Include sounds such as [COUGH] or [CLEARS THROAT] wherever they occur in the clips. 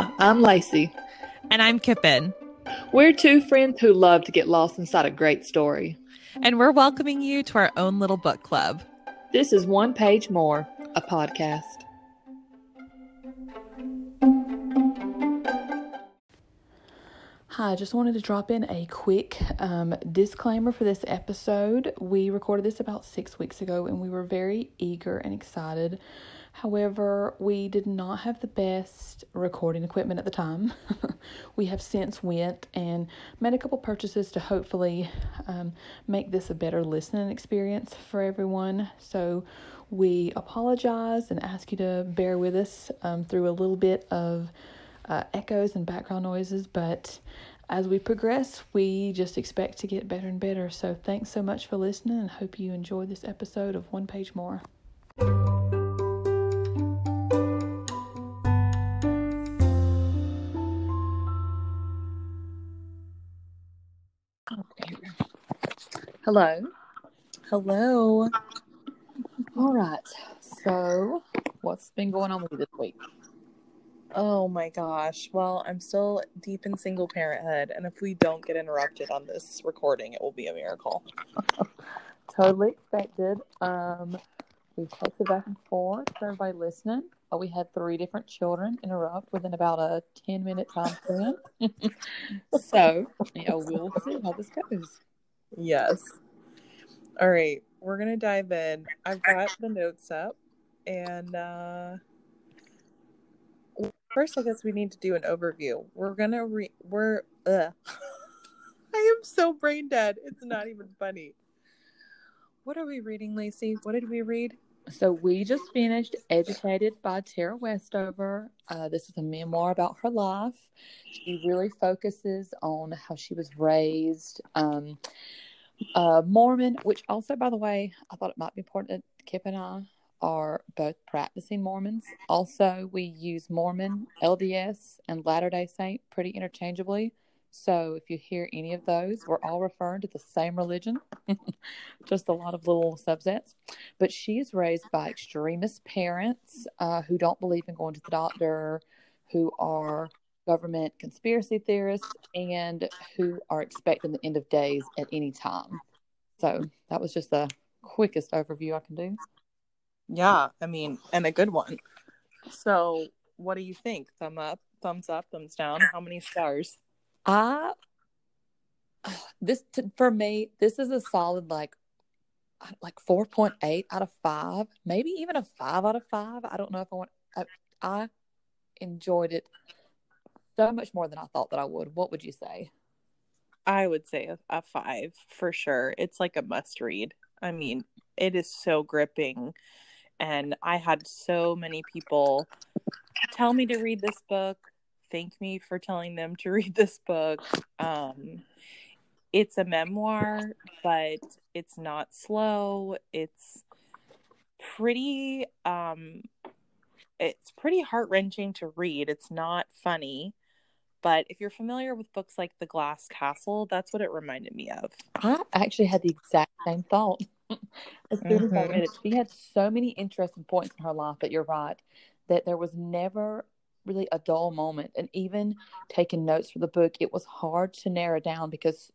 Hi, I'm Lacey. And I'm Kippen. We're two friends who love to get lost inside a great story. And we're welcoming you to our own little book club. This is One Page More, a podcast. Hi, I just wanted to drop in a quick um, disclaimer for this episode. We recorded this about six weeks ago and we were very eager and excited. However, we did not have the best recording equipment at the time. [LAUGHS] we have since went and made a couple purchases to hopefully um, make this a better listening experience for everyone. So we apologize and ask you to bear with us um, through a little bit of uh, echoes and background noises, but as we progress, we just expect to get better and better. So, thanks so much for listening and hope you enjoy this episode of One Page More. Hello. Hello. All right. So, what's been going on with you this week? Oh my gosh. Well, I'm still deep in single parenthood, and if we don't get interrupted on this recording, it will be a miracle. [LAUGHS] totally expected. Um, we texted back and forth for everybody listening. Oh, we had three different children interrupt within about a 10 minute time span. [LAUGHS] [LAUGHS] so, you know, we'll see how this goes. Yes. All right. We're to dive in. I've got the notes up, and uh, first, I guess we need to do an overview. We're gonna read. We're. Ugh. [LAUGHS] I am so brain dead. It's not even funny. What are we reading, Lacey? What did we read? So we just finished Educated by Tara Westover. Uh, this is a memoir about her life. She really focuses on how she was raised. Um, uh, Mormon, which also, by the way, I thought it might be important that Kip and I are both practicing Mormons. Also, we use Mormon, LDS, and Latter day Saint pretty interchangeably. So if you hear any of those, we're all referring to the same religion, [LAUGHS] just a lot of little subsets. But she is raised by extremist parents uh, who don't believe in going to the doctor, who are government conspiracy theorists, and who are expecting the end of days at any time. So that was just the quickest overview I can do. Yeah, I mean, and a good one. So, what do you think? Thumb up, thumbs up, thumbs down. How many stars? I [SIGHS] this for me, this is a solid like uh, like 4.8 out of 5, maybe even a 5 out of 5. I don't know if I want I, I enjoyed it so much more than I thought that I would. What would you say? I would say a, a 5 for sure. It's like a must read. I mean, it is so gripping and I had so many people tell me to read this book, thank me for telling them to read this book. Um, it's a memoir, but it's not slow. It's pretty um it's pretty heart-wrenching to read. It's not funny, but if you're familiar with books like The Glass Castle, that's what it reminded me of. I actually had the exact same thought [LAUGHS] as soon mm-hmm. as I read it. She had so many interesting points in her life that you're right, that there was never really a dull moment. And even taking notes for the book, it was hard to narrow down because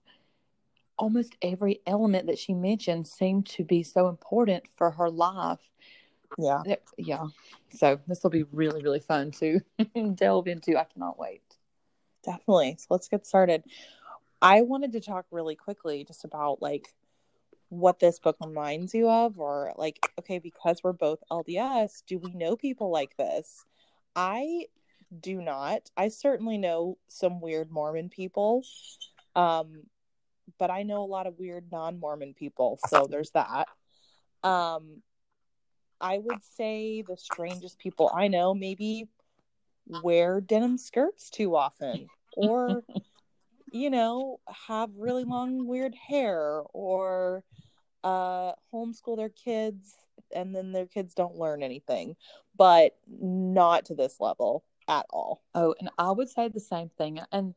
almost every element that she mentioned seemed to be so important for her life. Yeah. Yeah. So this will be really, really fun to [LAUGHS] delve into. I cannot wait. Definitely. So let's get started. I wanted to talk really quickly just about like what this book reminds you of or like okay because we're both LDS do we know people like this I do not. I certainly know some weird Mormon people um but I know a lot of weird non-Mormon people so there's that. Um I would say the strangest people I know maybe wear denim skirts too often or [LAUGHS] you know have really long weird hair or uh, homeschool their kids and then their kids don't learn anything, but not to this level at all. Oh, and I would say the same thing. And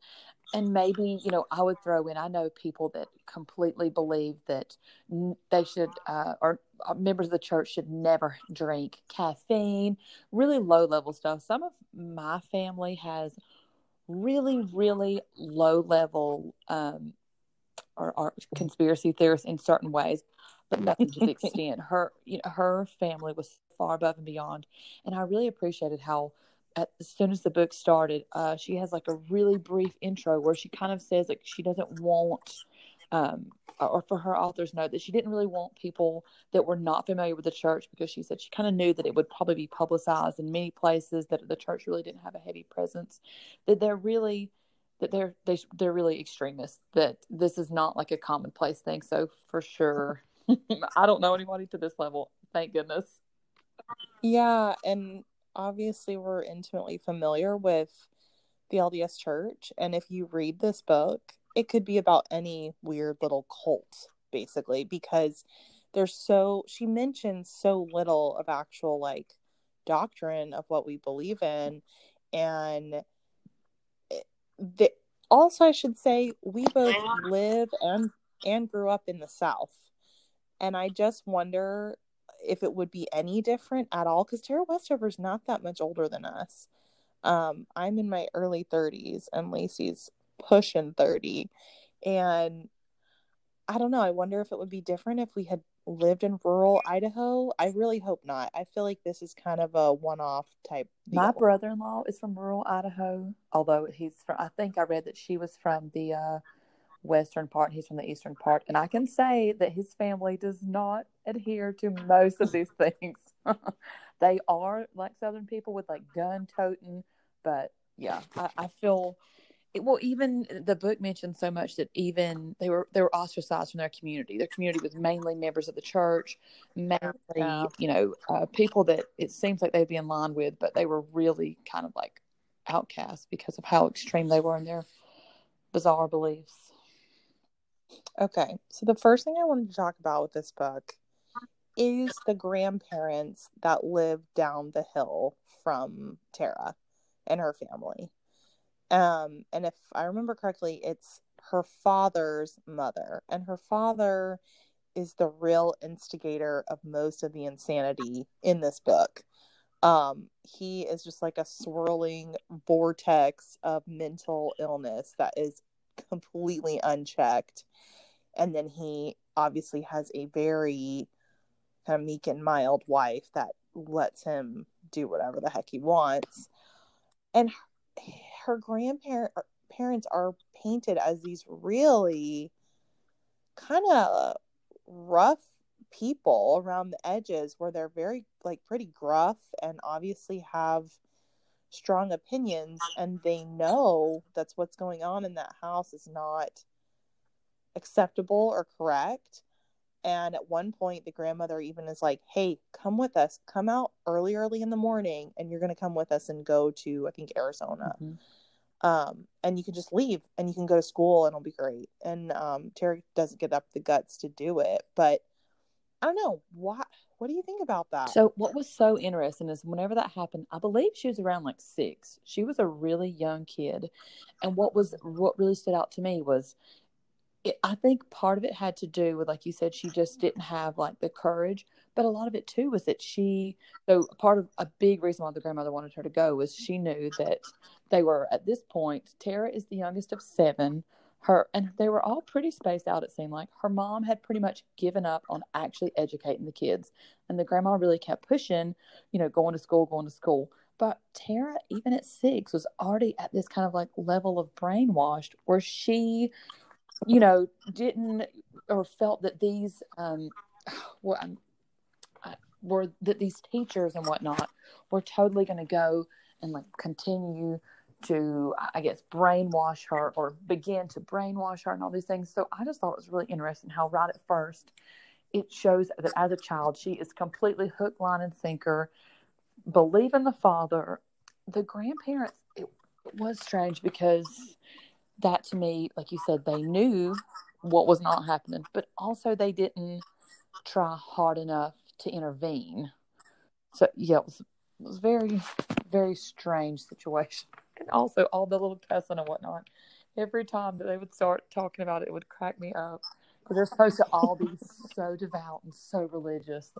and maybe you know I would throw in. I know people that completely believe that they should, uh, or uh, members of the church should never drink caffeine, really low level stuff. Some of my family has really, really low level um, or, or conspiracy theorists in certain ways, but nothing to the [LAUGHS] extent. Her, you know, her family was far above and beyond, and I really appreciated how. At, as soon as the book started, uh, she has like a really brief intro where she kind of says like she doesn't want um, or for her author's note that she didn't really want people that were not familiar with the church because she said she kind of knew that it would probably be publicized in many places that the church really didn't have a heavy presence that they're really that they're they, they're really extremists that this is not like a commonplace thing so for sure [LAUGHS] i don't know anybody to this level thank goodness. Yeah and obviously we're intimately familiar with the lds church and if you read this book it could be about any weird little cult basically because there's so she mentions so little of actual like doctrine of what we believe in and the, also i should say we both live and and grew up in the south and i just wonder if it would be any different at all because tara westover's not that much older than us. Um, i'm in my early 30s and lacey's pushing 30 and i don't know i wonder if it would be different if we had lived in rural idaho. I really hope not. I feel like this is kind of a one-off type deal. my brother-in-law is from rural idaho although he's from i think i read that she was from the uh, western part he's from the eastern part and i can say that his family does not adhere to most of these [LAUGHS] things. [LAUGHS] They are like southern people with like gun toting but yeah I, I feel it, well even the book mentioned so much that even they were they were ostracized from their community. Their community was mainly members of the church mainly yeah. you know uh, people that it seems like they'd be in line with but they were really kind of like outcasts because of how extreme they were in their bizarre beliefs okay so the first thing i wanted to talk about with this book is the grandparents that live down the hill from tara and her family um, and if I remember correctly, it's her father's mother, and her father is the real instigator of most of the insanity in this book. Um, he is just like a swirling vortex of mental illness that is completely unchecked. And then he obviously has a very kind of meek and mild wife that lets him do whatever the heck he wants. And her grandparents are painted as these really kind of rough people around the edges where they're very like pretty gruff and obviously have strong opinions and they know that's what's going on in that house is not acceptable or correct and at one point the grandmother even is like hey come with us come out early early in the morning and you're going to come with us and go to i think arizona mm-hmm um, and you can just leave and you can go to school and it'll be great. And um, Tara doesn't get up the guts to do it, but I don't know what. What do you think about that? So, what was so interesting is whenever that happened, I believe she was around like six. She was a really young kid, and what was what really stood out to me was it, I think part of it had to do with, like you said, she just didn't have like the courage. But a lot of it too was that she, so part of a big reason why the grandmother wanted her to go was she knew that they were at this point, Tara is the youngest of seven. Her and they were all pretty spaced out, it seemed like. Her mom had pretty much given up on actually educating the kids. And the grandma really kept pushing, you know, going to school, going to school. But Tara, even at six, was already at this kind of like level of brainwashed where she you know, didn't or felt that these um, [SIGHS] were, were that these teachers and whatnot were totally going to go and like continue to, I guess, brainwash her or begin to brainwash her and all these things. So I just thought it was really interesting how right at first it shows that as a child she is completely hook, line, and sinker, believe in the father. The grandparents, it, it was strange because that to me, like you said, they knew what was not happening, but also they didn't try hard enough to intervene. So yeah, it was it was very very strange situation, and also all the little testing and whatnot. Every time that they would start talking about it, it would crack me up. because they're supposed to all be so devout and so religious.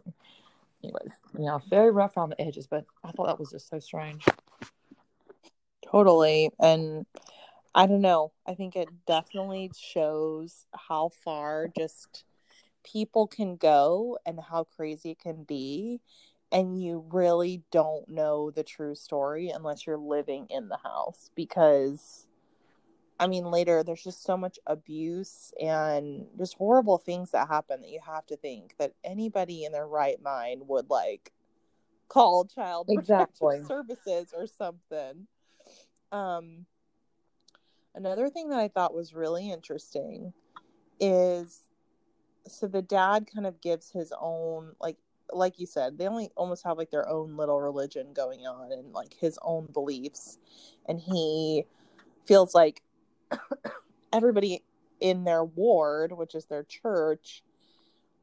Anyways, yeah, very rough around the edges, but I thought that was just so strange. Totally. And I don't know. I think it definitely shows how far just people can go and how crazy it can be. And you really don't know the true story unless you're living in the house because I mean, later there's just so much abuse and just horrible things that happen that you have to think that anybody in their right mind would like call child exactly. services or something. Um, another thing that I thought was really interesting is so the dad kind of gives his own like like you said they only almost have like their own little religion going on and like his own beliefs and he feels like [COUGHS] everybody in their ward, which is their church,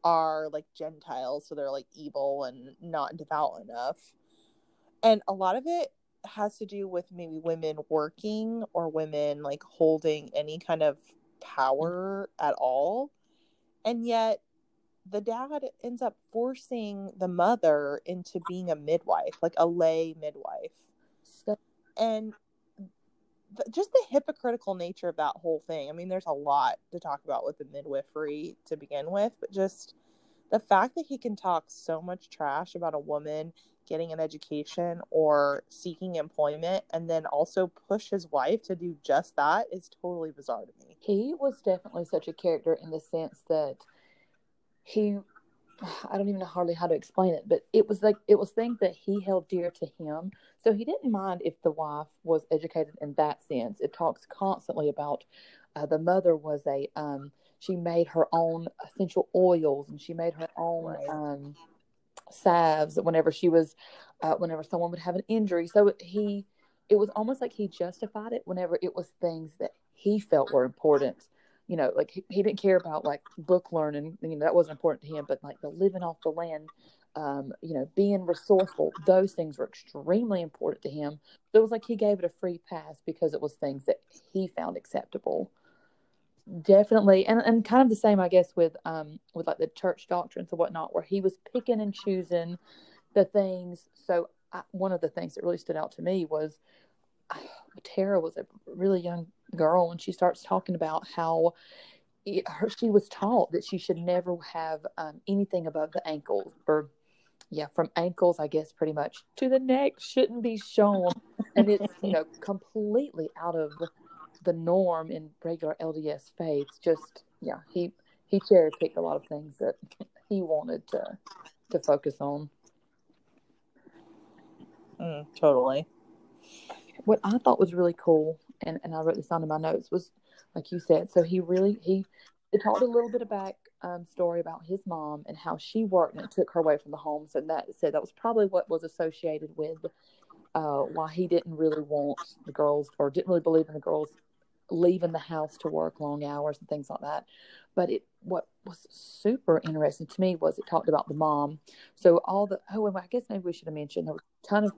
are like Gentiles, so they're like evil and not devout enough. And a lot of it has to do with maybe women working or women like holding any kind of power at all. And yet the dad ends up forcing the mother into being a midwife, like a lay midwife. And just the hypocritical nature of that whole thing. I mean, there's a lot to talk about with the midwifery to begin with, but just the fact that he can talk so much trash about a woman getting an education or seeking employment and then also push his wife to do just that is totally bizarre to me. He was definitely such a character in the sense that he [SIGHS] I don't even know hardly how to explain it, but it was like it was things that he held dear to him. So he didn't mind if the wife was educated in that sense. It talks constantly about uh, the mother was a um, she made her own essential oils and she made her own right. um, salves whenever she was uh, whenever someone would have an injury. So he it was almost like he justified it whenever it was things that he felt were important you know, like he, he, didn't care about like book learning, you know, that wasn't important to him, but like the living off the land, um, you know, being resourceful, those things were extremely important to him. So it was like he gave it a free pass because it was things that he found acceptable. Definitely, and and kind of the same, I guess, with um with like the church doctrines and whatnot, where he was picking and choosing the things. So I, one of the things that really stood out to me was [SIGHS] Tara was a really young girl and she starts talking about how it, her, she was taught that she should never have um, anything above the ankles or yeah from ankles i guess pretty much to the neck shouldn't be shown. And it's you know completely out of the norm in regular lds faiths. Just yeah he he cherry picked a lot of things that [LAUGHS] he wanted to to focus on. Mm, totally. What i thought was really cool and, and I wrote this down in my notes was like you said. So he really he talked a little bit back um, story about his mom and how she worked and it took her away from the home. So that said that was probably what was associated with uh, why he didn't really want the girls or didn't really believe in the girls leaving the house to work long hours and things like that. But it what was super interesting to me was it talked about the mom. So all the oh, and I guess maybe we should have mentioned there was a ton of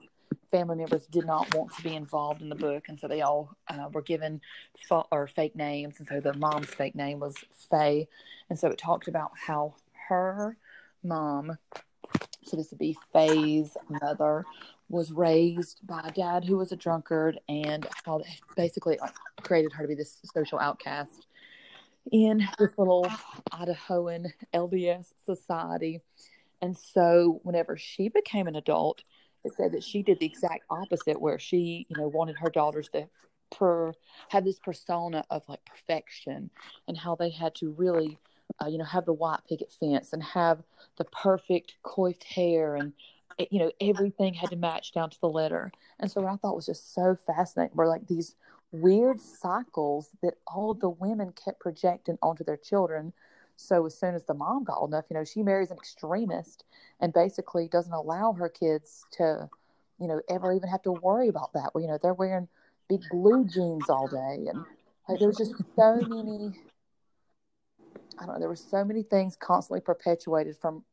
family members did not want to be involved in the book, and so they all uh, were given fa- or fake names. And so the mom's fake name was Faye, and so it talked about how her mom, so this would be Faye's mother, was raised by a dad who was a drunkard, and how basically like, created her to be this social outcast in this little Idahoan LDS society. And so, whenever she became an adult, it said that she did the exact opposite, where she, you know, wanted her daughters to per have this persona of like perfection and how they had to really, uh, you know, have the white picket fence and have the perfect coiffed hair and you know everything had to match down to the letter. And so what I thought was just so fascinating were like these weird cycles that all the women kept projecting onto their children so as soon as the mom got old enough, you know, she marries an extremist and basically doesn't allow her kids to, you know, ever even have to worry about that. Well, you know, they're wearing big blue jeans all day, and like there was just so many. I don't know. There were so many things constantly perpetuated from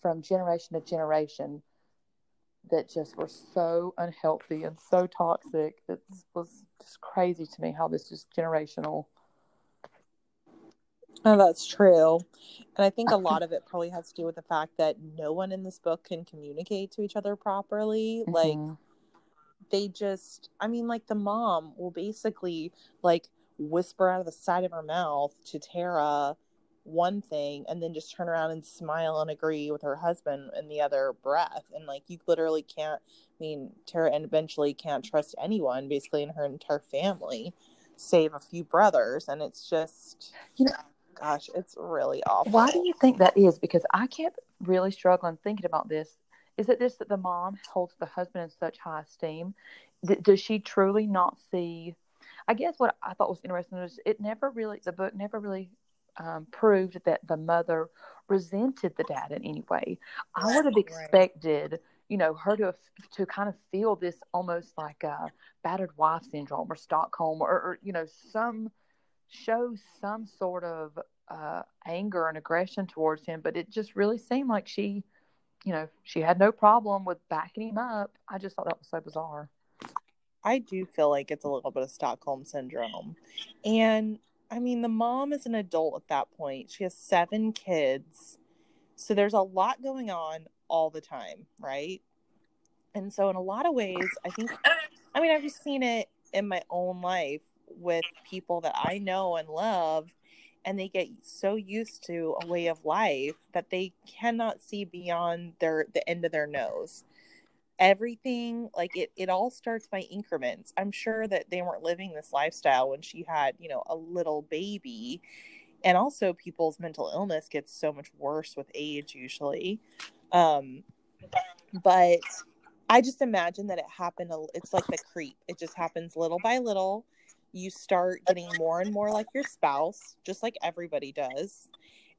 from generation to generation that just were so unhealthy and so toxic. It was just crazy to me how this is generational Oh, that's true. And I think a [LAUGHS] lot of it probably has to do with the fact that no one in this book can communicate to each other properly. Mm-hmm. Like, they just, I mean, like the mom will basically like whisper out of the side of her mouth to Tara one thing and then just turn around and smile and agree with her husband in the other breath. And like, you literally can't, I mean, Tara and eventually can't trust anyone basically in her entire family, save a few brothers. And it's just, you know, gosh, it's really awful. Why do you think that is? Because I kept really struggling thinking about this. Is it this that the mom holds the husband in such high esteem? D- does she truly not see? I guess what I thought was interesting was it never really, the book never really um, proved that the mother resented the dad in any way. I would have expected, you know, her to to kind of feel this almost like a battered wife syndrome or Stockholm or, or you know some show some sort of uh, anger and aggression towards him, but it just really seemed like she, you know, she had no problem with backing him up. I just thought that was so bizarre. I do feel like it's a little bit of Stockholm syndrome. And I mean, the mom is an adult at that point. She has seven kids. So there's a lot going on all the time, right? And so, in a lot of ways, I think, I mean, I've just seen it in my own life with people that I know and love, and they get so used to a way of life that they cannot see beyond their the end of their nose. Everything like it, it all starts by increments. I'm sure that they weren't living this lifestyle when she had, you know, a little baby. And also people's mental illness gets so much worse with age usually. Um but I just imagine that it happened. It's like the creep. It just happens little by little you start getting more and more like your spouse, just like everybody does.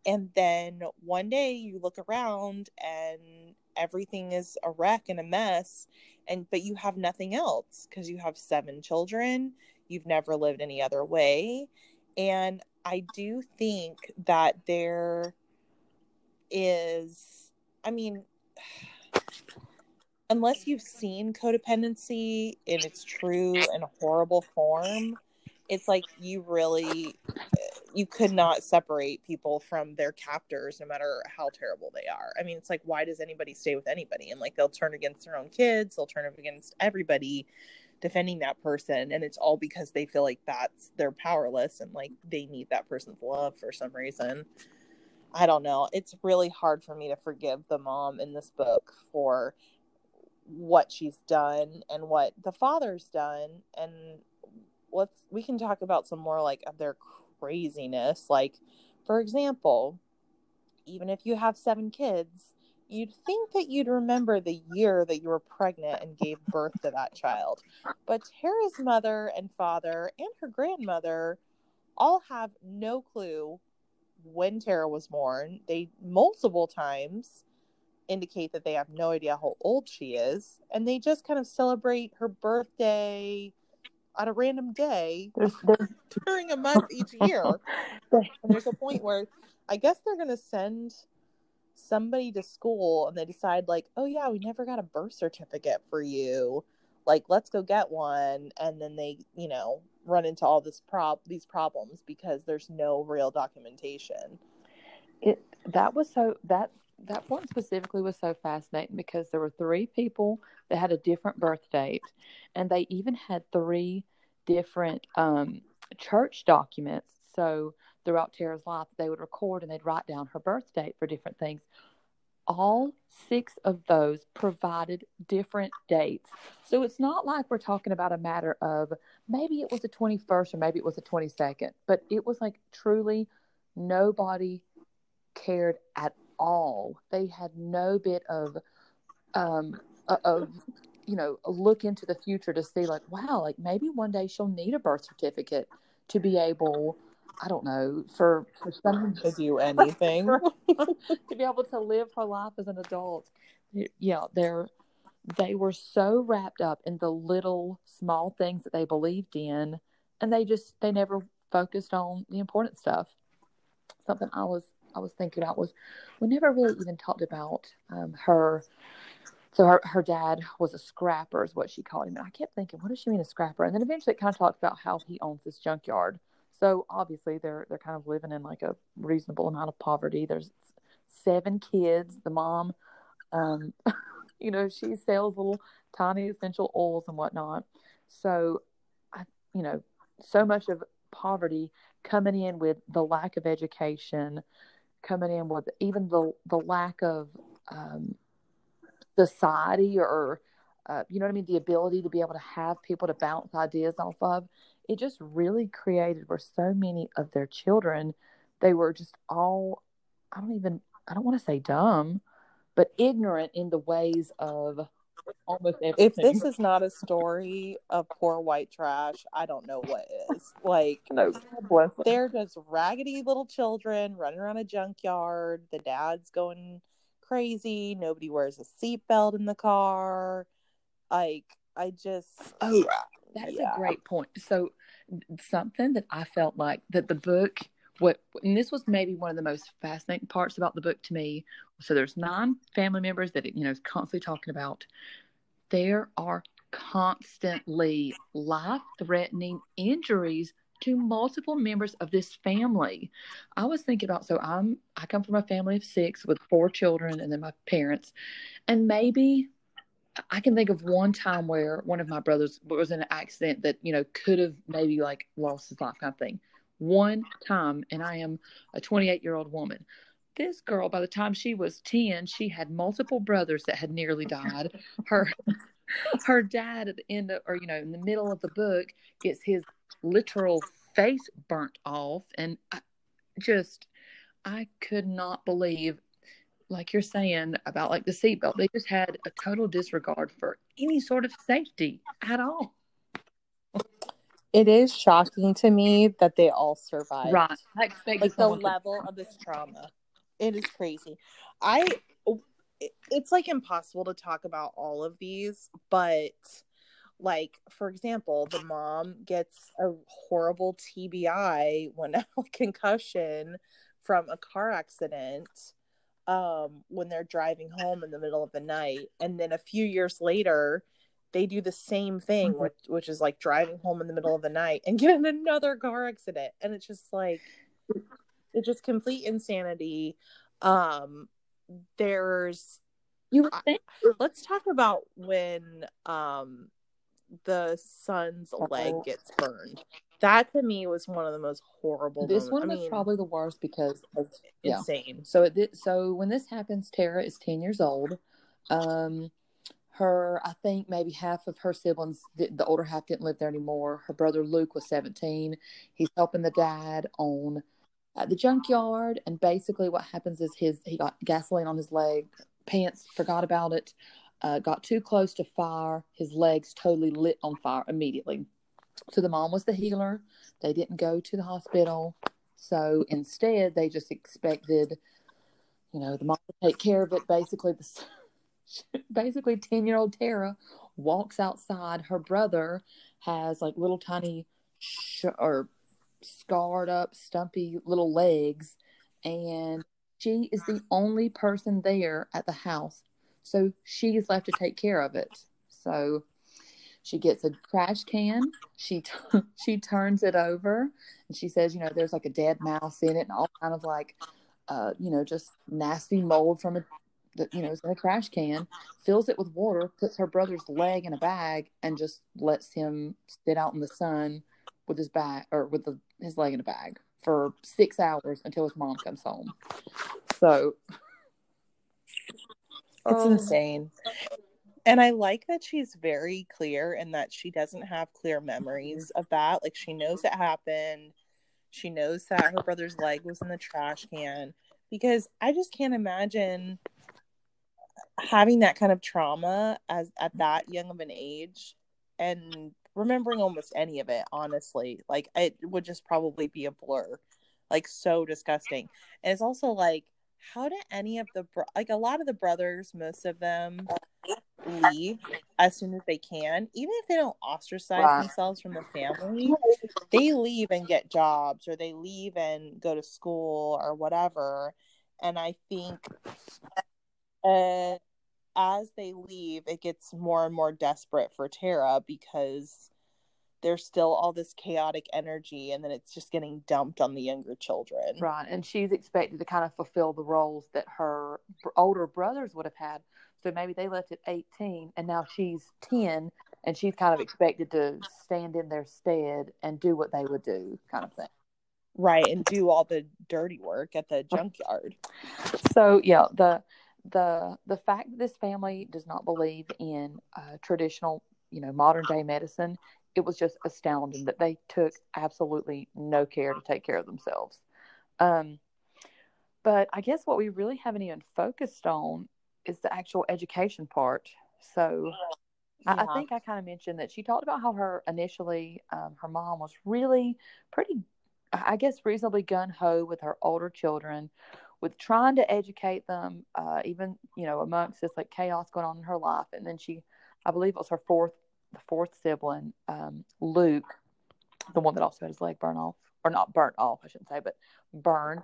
And then one day you look around and everything is a wreck and a mess and but you have nothing else because you have seven children, you've never lived any other way. And I do think that there is I mean unless you've seen codependency in its true and horrible form, it's like you really uh, you could not separate people from their captors no matter how terrible they are. I mean, it's like why does anybody stay with anybody? And like they'll turn against their own kids, they'll turn against everybody defending that person and it's all because they feel like that's they're powerless and like they need that person's love for some reason. I don't know. It's really hard for me to forgive the mom in this book for what she's done and what the father's done. And let's we can talk about some more like of their craziness. Like for example even if you have seven kids you'd think that you'd remember the year that you were pregnant and gave birth to that child. But tara's mother and father and her grandmother all have no clue when tara was born. They multiple times indicate that they have no idea how old she is and they just kind of celebrate her birthday on a random day there's, there's... [LAUGHS] during a month each year. [LAUGHS] And there's a point where i guess they're going to send somebody to school and they decide like oh yeah we never got a birth certificate for you. Like let's go get one. And then they you know run into all this prob these problems because there's no real documentation. It that was so that that one specifically was so fascinating because there were three people that had a different birth date, and they even had three different um, church documents. So throughout Tara's life, they would record and they'd write down her birth date for different things. All six of those provided different dates. So it's not like we're talking about a matter of maybe it was the 21st or maybe it was the 22nd, but it was like truly nobody cared at all. They had no bit of um of you know look into the future to see like wow like maybe one day she'll need a birth certificate to be able I don't know for for someone to do [LAUGHS] anything [LAUGHS] to be able to live her life as an adult. Yeah, they're they were so wrapped up in the little small things that they believed in and they just they never focused on the important stuff. Something I was I was thinking about was we never really even talked about um, her. So her, her dad was a scrapper, is what she called him. And I kept thinking, what does she mean a scrapper? And then eventually it kind of talked about how he owns this junkyard. So obviously they're they're kind of living in like a reasonable amount of poverty. There's seven kids. The mom, um, [LAUGHS] you know, she sells little tiny essential oils and whatnot. So, I, you know, so much of poverty coming in with the lack of education, coming in with even the the lack of um, society or uh, you know what I mean, the ability to be able to have people to bounce ideas off of. It just really created where so many of their children, they were just all, I don't even, I don't want to say dumb, but ignorant in the ways of almost everything. If this is not a story of poor white trash, I don't know what is. Like, no, they're just raggedy little children running around a junkyard. The dad's going crazy. Nobody wears a seatbelt in the car. Like, I just. Oh, uh, that's yeah. a great point. So, something that I felt like that the book, what, and this was maybe one of the most fascinating parts about the book to me. So, there's nine family members that it, you know, is constantly talking about. There are constantly life threatening injuries to multiple members of this family. I was thinking about so I'm I come from a family of 6 with four children and then my parents. And maybe I can think of one time where one of my brothers was in an accident that, you know, could have maybe like lost his life kind of thing. One time, and I am a 28 year old woman. This girl, by the time she was 10, she had multiple brothers that had nearly died. Her [LAUGHS] her dad at the end of, or you know, in the middle of the book gets his literal face burnt off. And I just, I could not believe, like you're saying about like the seatbelt, they just had a total disregard for any sort of safety at all. It is shocking to me that they all survived. Right. Like the level of this trauma. It is crazy. I it's like impossible to talk about all of these, but like for example the mom gets a horrible tbi when [LAUGHS] a concussion from a car accident um, when they're driving home in the middle of the night and then a few years later they do the same thing mm-hmm. which, which is like driving home in the middle of the night and get in another car accident and it's just like it's just complete insanity um there's you let's talk about when um the son's leg gets burned. That to me was one of the most horrible. This moments. one I was mean, probably the worst because it's yeah. insane. So it so when this happens, Tara is ten years old. Um, her I think maybe half of her siblings, the, the older half, didn't live there anymore. Her brother Luke was seventeen. He's helping the dad on at the junkyard, and basically what happens is his he got gasoline on his leg, pants, forgot about it uh, got too close to fire. His legs totally lit on fire immediately. So the mom was the healer. They didn't go to the hospital. So instead, they just expected, you know, the mom to take care of it. Basically, the [LAUGHS] basically ten year old Tara walks outside. Her brother has like little tiny sh- or scarred up, stumpy little legs, and she is the only person there at the house so she's left to take care of it. So she gets a trash can. She t- [LAUGHS] she turns it over, and she says, you know, there's like a dead mouse in it, and all kind of like, uh, you know, just nasty mold from a, you know, is in a trash can. Fills it with water, puts her brother's leg in a bag, and just lets him sit out in the sun with his bag or with the, his leg in a bag for six hours until his mom comes home. So it's um, insane. And I like that she's very clear and that she doesn't have clear memories of that. Like she knows it happened. She knows that her brother's leg was in the trash can because I just can't imagine having that kind of trauma as at that young of an age and remembering almost any of it honestly like it would just probably be a blur. Like so disgusting. And it's also like how do any of the bro- like a lot of the brothers most of them leave as soon as they can? Even if they don't ostracize wow. themselves from the family they leave and get jobs or they leave and go to school or whatever. And i think uh, as they leave it gets more and more desperate for tara because there's still all this chaotic energy and then it's just getting dumped on the younger children. Right. And she's expected to kind of fulfill the roles that her older brothers would have had. So maybe they left at 18 and now she's 10 and she's kind of expected to stand in their stead and do what they would do, kind of thing. Right. And do all the dirty work at the junkyard. So, yeah, the the the fact that this family does not believe in uh, traditional you know modern day medicine it was just astounding that they took absolutely no care to take care of themselves um, but i guess what we really haven't even focused on is the actual education part so yeah. I, I, think i kind of mentioned that she talked about how her initially um, her mom was really pretty i guess reasonably gun-ho with her older children with trying to educate them, uh, even you know amongst this like chaos going on in her life. And then she, I believe it was her fourth, the fourth sibling, um, Luke, the one that also had his leg burnt off, or not burnt off, I shouldn't say, but burned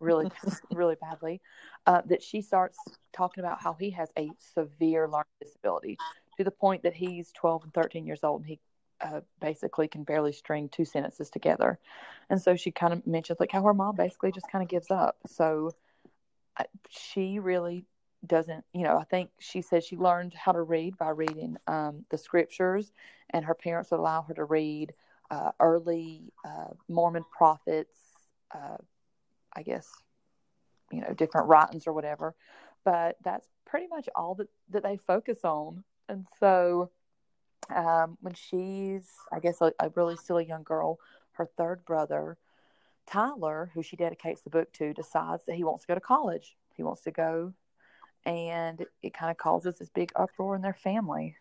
really, [LAUGHS] really badly. Uh, that she starts talking about how he has a severe learning disability to the point that he's 12 and 13 years old and he uh, basically can barely string two sentences together. And so she kind of mentions like how her mom basically just kind of gives up. So I, she really doesn't, you know, I think she says she learned how to read by reading um, the scriptures, and her parents would allow her to read uh, early uh, Mormon prophets, uh, I guess, you know, different writings or whatever. But that's pretty much all that, that they focus on. And so um, when she's, I guess, a, a really still a young girl, her third brother, Tyler, who she dedicates the book to, decides that he wants to go to college. He wants to go, and it kind of causes this big uproar in their family.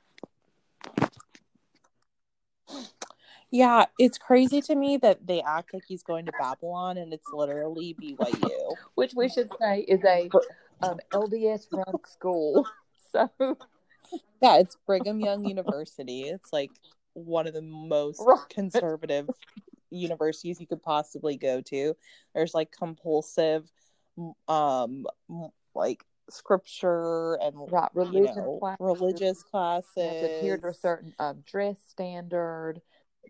Yeah, it's crazy to me that they act like he's going to Babylon and it's literally BYU, [LAUGHS] which we should say is a um, LDS run school. [LAUGHS] So yeah, it's Brigham Young University. It's like one of the most right. conservative universities you could possibly go to. There's like compulsive um like scripture and right, religion you know, classes. religious classes. adhere to a certain um, dress standard.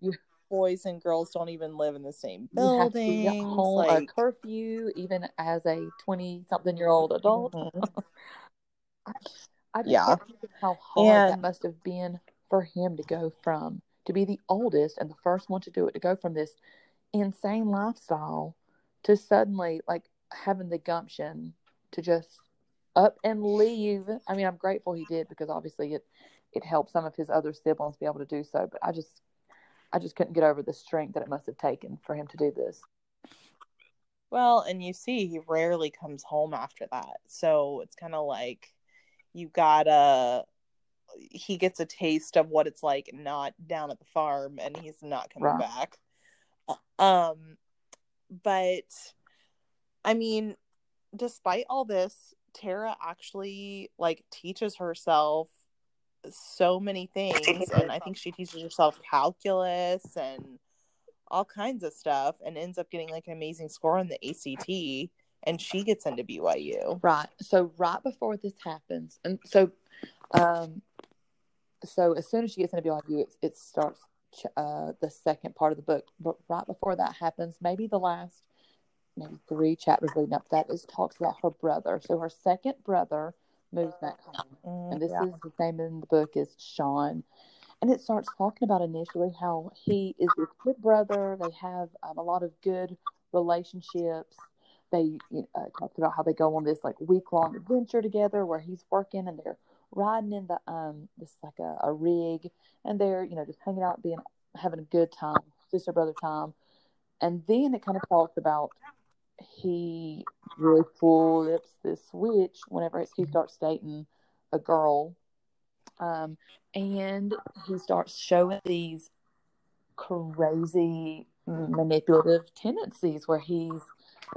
You, boys and girls don't even live in the same building. Home like... a curfew, even as a twenty-something-year-old adult. Mm-hmm. [LAUGHS] I just yeah. how hard and... that must have been for him to go from to be the oldest and the first one to do it to go from this insane lifestyle to suddenly like having the gumption to just up and leave. I mean, I'm grateful he did because obviously it it helped some of his other siblings be able to do so, but I just I just couldn't get over the strength that it must have taken for him to do this. Well, and you see he rarely comes home after that. So it's kind of like you gotta he gets a taste of what it's like not down at the farm and he's not coming back. Um but i mean despite all this tara actually like teaches herself so many things and i think she teaches herself calculus and all kinds of stuff and ends up getting like an amazing score on the act and she gets into BYU. Right. So right before this happens, and so, um, so as soon as she gets into BYU, it, it starts uh, the second part of the book. But right before that happens, maybe the last maybe three chapters leading up to that is talks about her brother. So her second brother moves back home, mm, and this yeah. is his name in the book is Sean. And it starts talking about initially how he is this good brother. They have um, a lot of good relationships they uh, talked about how they go on this like week long adventure together where he's working and they're riding in the um this like a, a rig and they're you know just hanging out being having a good time sister brother time. And then it kind of talks about he really flips this switch whenever he starts dating a girl um and he starts showing these crazy manipulative tendencies where he's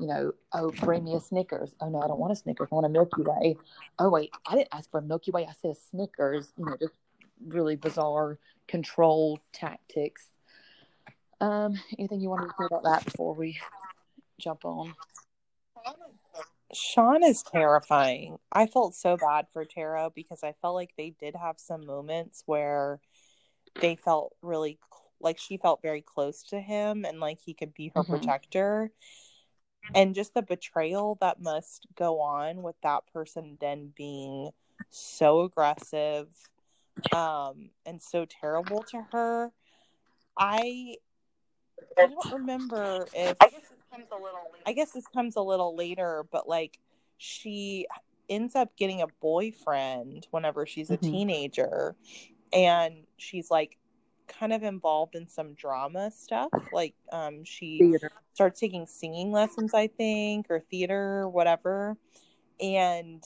you know, oh, bring me a Snickers. Oh no, I don't want a Snickers. I want a Milky Way. Oh wait, I didn't ask for a Milky Way. I said Snickers. You know, just really bizarre control tactics. Um, anything you wanted to say about that before we jump on? Sean is terrifying. I felt so bad for Tara because I felt like they did have some moments where they felt really like she felt very close to him and like he could be her Mhm. protector and just the betrayal that must go on with that person then being so aggressive um and so terrible to her i i don't remember if I guess this comes a little. I guess this comes a little later, but like she ends up getting a boyfriend whenever she's a Mhm. teenager and she's like kind of involved in some drama stuff. Like um she theater. starts taking singing lessons, I think, or theater or whatever. And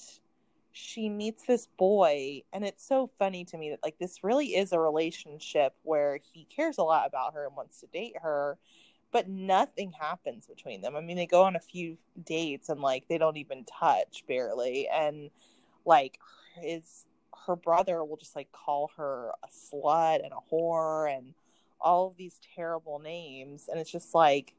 she meets this boy, and it's so funny to me that like this really is a relationship where he cares a lot about her and wants to date her, but nothing happens between them. I mean, they go on a few dates and like they don't even touch barely, and like his her brother will just like call her a slut and a whore and all of these terrible names, and it's just like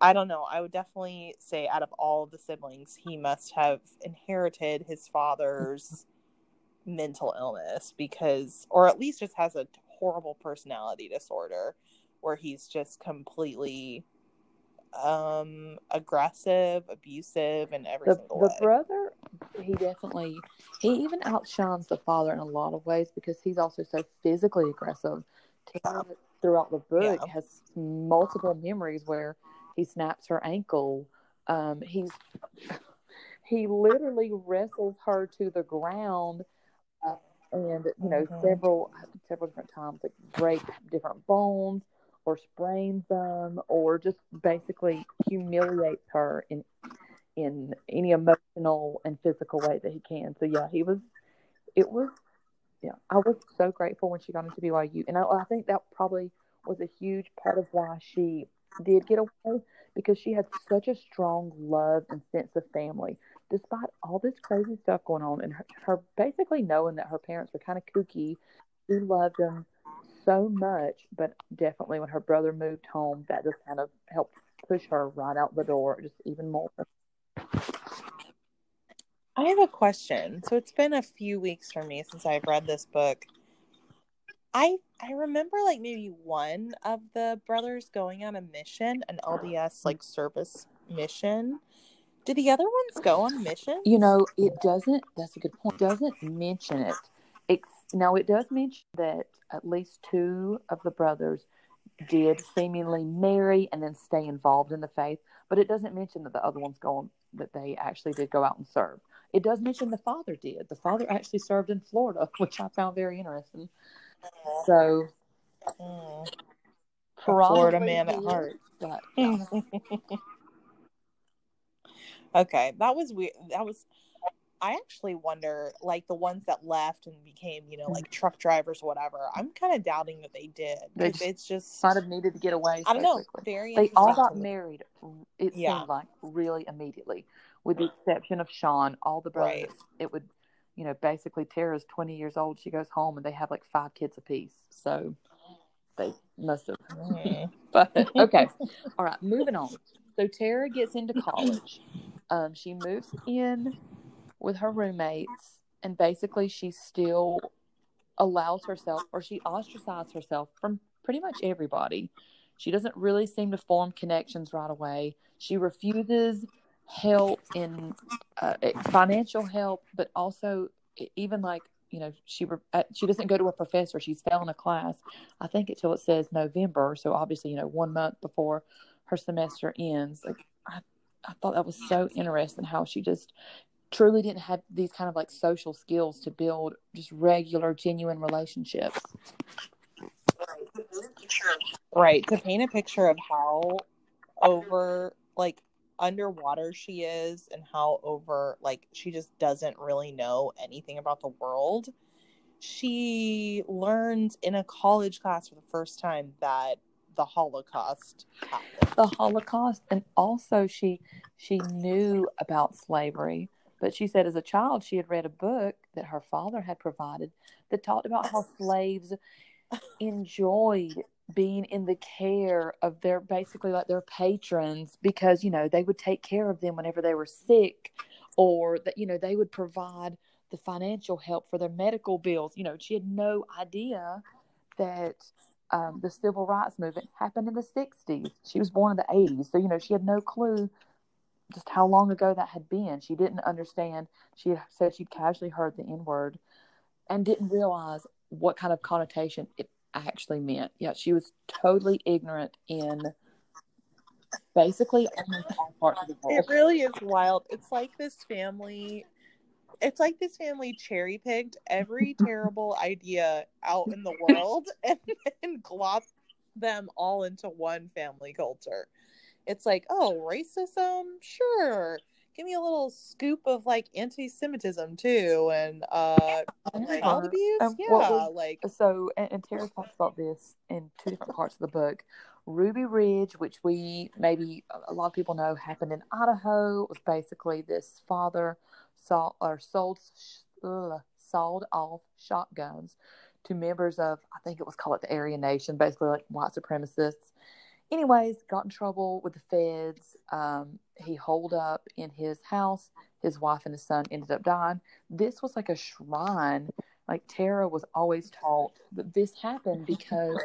I don't know. I would definitely say out of all of the siblings, he must have inherited his father's [LAUGHS] mental illness because, or at least just has a horrible personality disorder where he's just completely um aggressive, abusive, and every The, single the way. brother, he definitely, he even outshines the father in a lot of ways because he's also so physically aggressive. Tara, throughout the book, Yeah. has multiple memories where he snaps her ankle. Um, he's [LAUGHS] he literally wrestles her to the ground, uh, and you know Mhm. several several different times, like break different bones or sprains them, or just basically humiliates her in in any emotional and physical way that he can. So yeah, he was. It was. Yeah, I was so grateful when she got into BYU, and I, I think that probably was a huge part of why she did get away because she had such a strong love and sense of family, despite all this crazy stuff going on, and her, her basically knowing that her parents were kind of kooky. She loved them so much, but definitely when her brother moved home, that just kind of helped push her right out the door, just even more. I have a question. So it's been a few weeks for me since I've read this book. I I remember like maybe one of the brothers going on a mission, an LDS like service mission. Did the other ones go on a mission? You know, it doesn't. That's a good point. It doesn't mention it. Now it does mention that at least two of the brothers did seemingly marry and then stay involved in the faith, but it doesn't mention that the other ones go on that they actually did go out and serve. It does mention the father did. The father actually served in Florida, [LAUGHS] which I found very interesting. So Mm. Florida man at heart. but [LAUGHS] okay, that was weird. That was. I actually wonder, like the ones that left and became, you know, like truck drivers, or whatever. I'm kind of doubting that they did. They 'cause it's just, might have needed to get away. I don't know. quickly. Very. They all got married. It Yeah. seemed like really immediately, with the exception of Sean. All the brothers, Right. it would, you know, basically Tara's twenty years old. She goes home and they have like five kids apiece. So they must have. Mhm. [LAUGHS] But okay, all right, moving on. So Tara gets into college. Um, she moves in with her roommates, and basically she still allows herself, or she ostracizes herself from pretty much everybody. She doesn't really seem to form connections right away. She refuses help in uh, financial help, but also even like you know she re- uh, she doesn't go to a professor. She's failing a class. I think until it says November, so obviously you know one month before her semester ends. Like I, I thought that was so interesting how she just truly didn't have these kind of like social skills to build just regular, genuine relationships. Right. To paint a picture of how over like underwater she is and how over like she just doesn't really know anything about the world. She learned in a college class for the first time that the Holocaust happened. the Holocaust, and also she she knew about slavery. But she said as a child she had read a book that her father had provided that talked about how [LAUGHS] slaves enjoyed being in the care of their basically like their patrons because you know they would take care of them whenever they were sick or that you know they would provide the financial help for their medical bills you know she had no idea that um, the civil rights movement happened in the 60s. She was born in the 80s. So, you know, she had no clue just how long ago that had been. She didn't understand. She had said she'd casually heard the N word and didn't realize what kind of connotation it actually meant. Yeah, she was totally ignorant in basically all parts of the world. It really is wild. It's like this family it's like this family cherry picked every [LAUGHS] terrible idea out in the world [LAUGHS] and then glopped them all into one family culture. It's like, oh, racism, sure. Give me a little scoop of like anti-Semitism too, and uh, child abuse. Um, yeah, was- like So, and, and Tara talks about this in two different parts of the book. Ruby Ridge, which we maybe a lot of people know happened in Idaho, It was basically this father saw or sold ugh, sold off shotguns to members of I think it was called it the Aryan Nation, basically like white supremacists. Anyways, got in trouble with the feds. Um, he holed up in his house. His wife and his son ended up dying. This was like a shrine. Like Tara was always taught that this happened because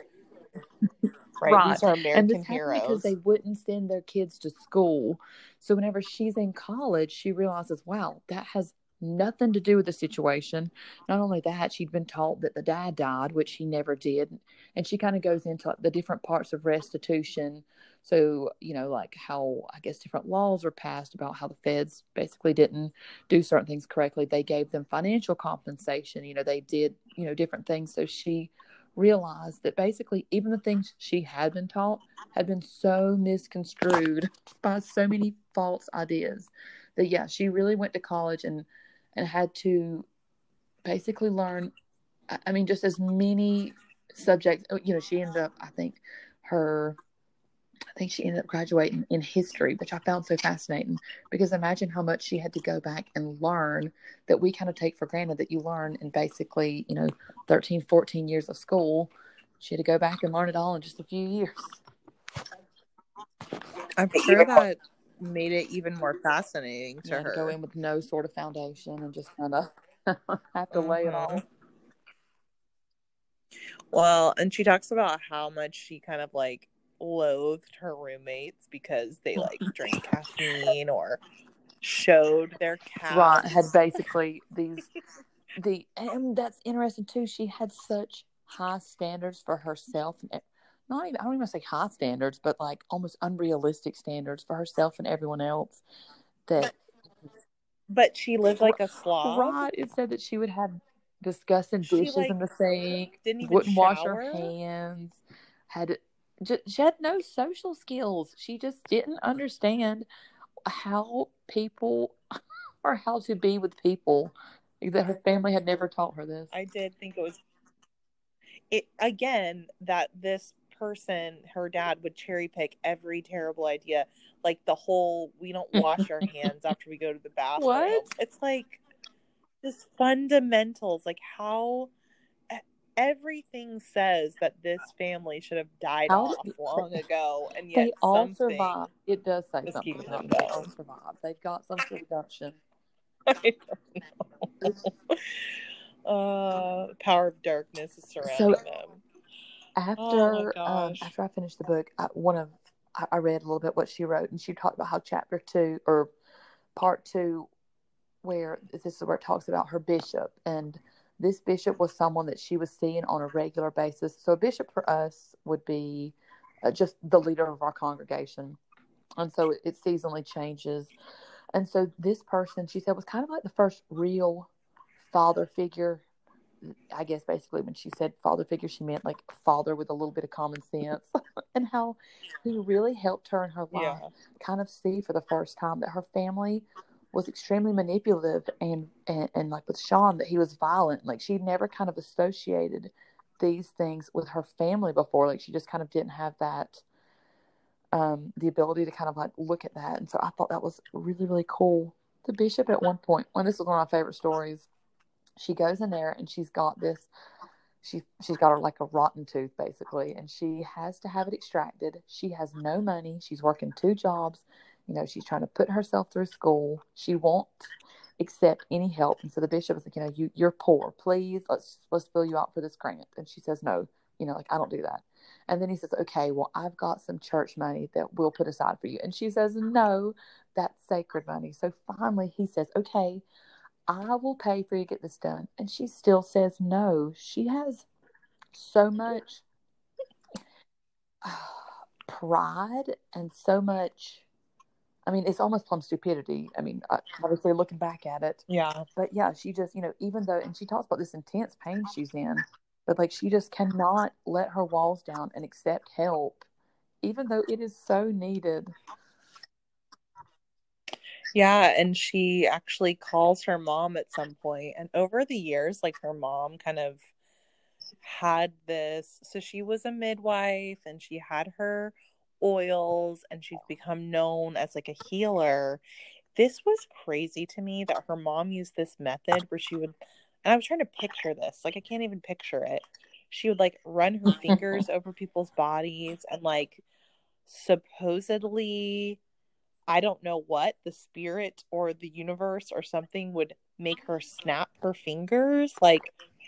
right, [LAUGHS] Right. these are and American this happened heroes. because they wouldn't send their kids to school. So whenever she's in college, she realizes, wow, that has nothing to do with the situation. Not only that, she'd been taught that the dad died, which he never did, and she kind of goes into the different parts of restitution. So you know, like how I guess different laws were passed about how the feds basically didn't do certain things correctly. They gave them financial compensation. You know, they did you know different things. So she realized that basically even the things she had been taught had been so misconstrued [LAUGHS] by so many false ideas that yeah she really went to college and and had to basically learn I- mean just as many subjects. Oh, you know she ended up i think her i think she ended up graduating in history which i found so fascinating because imagine how much she had to go back and learn that we kind of take for granted that you learn in basically you know 13 14 years of school. She had to go back and learn it all in just a few years. I'm sure that made it even more fascinating to her. to go in with no sort of foundation and just kind of [LAUGHS] have to lay it Mhm. all Well, and she talks about how much she kind of like loathed her roommates because they like [LAUGHS] drank caffeine or showed their cats. right had basically these the and that's interesting too she had such high standards for herself and not even i don't even say high standards but like almost unrealistic standards for herself and everyone else that but she lived like a slob. right it said that she would have disgusting dishes like, in the sink Didn't even wouldn't wash her shower. hands had just, she had no social skills she just didn't understand how people [LAUGHS] or how to be with people that her family had never taught her this I did think it was it again that this person, her dad, would cherry pick every terrible idea, like the whole "we don't [LAUGHS] wash our hands after we go to the bathroom." What? It's like just fundamentals, like how everything says that this family should have died How off long [LAUGHS] ago, and yet they all something- survived it does say something them them. they all going. survived they've got some sort of gumption [LAUGHS] I don't know. uh, the power of darkness is surrounding them. After Oh um, after I finished the book, I, one of I, I read a little bit what she wrote, and she talked about how chapter two or part two, where this is where it talks about her bishop, and this bishop was someone that she was seeing on a regular basis. So a bishop for us would be uh, just the leader of our congregation, and so it, it seasonally changes. And so this person, she said, was kind of like the first real father figure I guess basically when she said father figure, she meant like father with a little bit of common sense, [LAUGHS] and how he really helped her in her life Yeah. kind of see for the first time that her family was extremely manipulative and, and and like with Sean that he was violent. Like she never kind of associated these things with her family before. Like she just kind of didn't have that um the ability to kind of like look at that. And so I thought that was really, really cool. The bishop at one point, when this was one of my favorite stories, she goes in there and she's got this she she's got her like a rotten tooth basically and she has to have it extracted. She has no money. She's working two jobs. You know she's trying to put herself through school. She won't accept any help. And so the bishop is like you know you you're poor. Please let's let's fill you out for this grant. And she says no You know, like I don't do that. And then he says, okay, well, I've got some church money that we'll put aside for you. And she says, no, that's sacred money. So finally he says, okay, I will pay for you to get this done. And she still says no. She has so much [SIGHS] pride and so much. I mean, it's almost plumb stupidity. I mean, uh, obviously looking back at it. Yeah. But yeah, she just, you know, even though, and she talks about this intense pain she's in, but like she just cannot let her walls down and accept help, even though it is so needed. Yeah, and she actually calls her mom at some point. And over the years, like her mom kind of had this. So she was a midwife and she had her oils and she's become known as like a healer. This was crazy to me that her mom used this method where she would, and I was trying to picture this. Like, I can't even picture it. She would like run her [LAUGHS] fingers over people's bodies and like supposedly I don't know what the spirit or the universe or something would make her snap her fingers like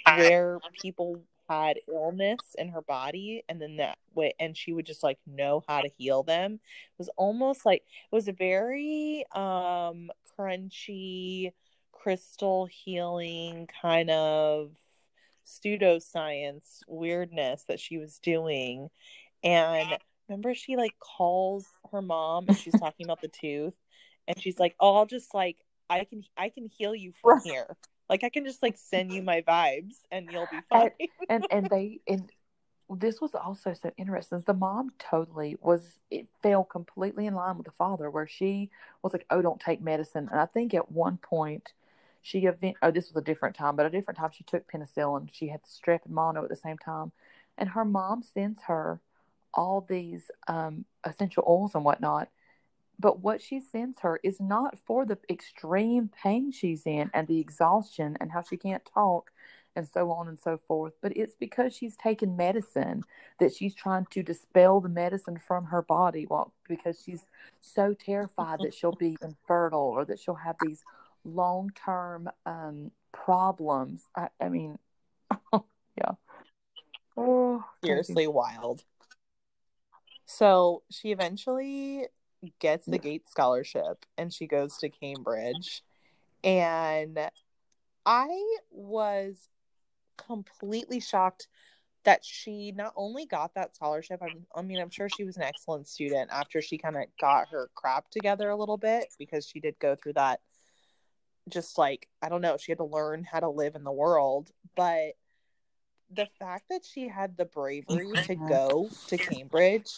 where people had illness in her body and then that way and she would just like know how to heal them. It was almost like it was a very um crunchy crystal healing kind of pseudoscience weirdness that she was doing. And remember she like calls her mom and she's talking about the tooth and she's like oh i'll just like i can i can heal you from here. Like i can just like send you my vibes and you'll be fine. and [LAUGHS] and, and they and this was also so interesting. The mom totally was it fell completely in line with the father where she was like oh don't take medicine. And i think at one point she event oh this was a different time but a different time she took penicillin. She had strep and mono at the same time. And her mom sends her all these um, essential oils and whatnot. But what she sends her is not for the extreme pain she's in and the exhaustion and how she can't talk and so on and so forth. But it's because she's taken medicine that she's trying to dispel the medicine from her body. Well, because she's so terrified that she'll be infertile or that she'll have these long term um, problems. I, I mean, [LAUGHS] yeah. Oh, seriously wild. So she eventually gets the Gates scholarship and she goes to Cambridge. And I was completely shocked that she not only got that scholarship, I, I mean, I'm sure she was an excellent student after she kind of got her crap together a little bit because she did go through that. Just like, I don't know, she had to learn how to live in the world. But the fact that she had the bravery to [LAUGHS] go to Cambridge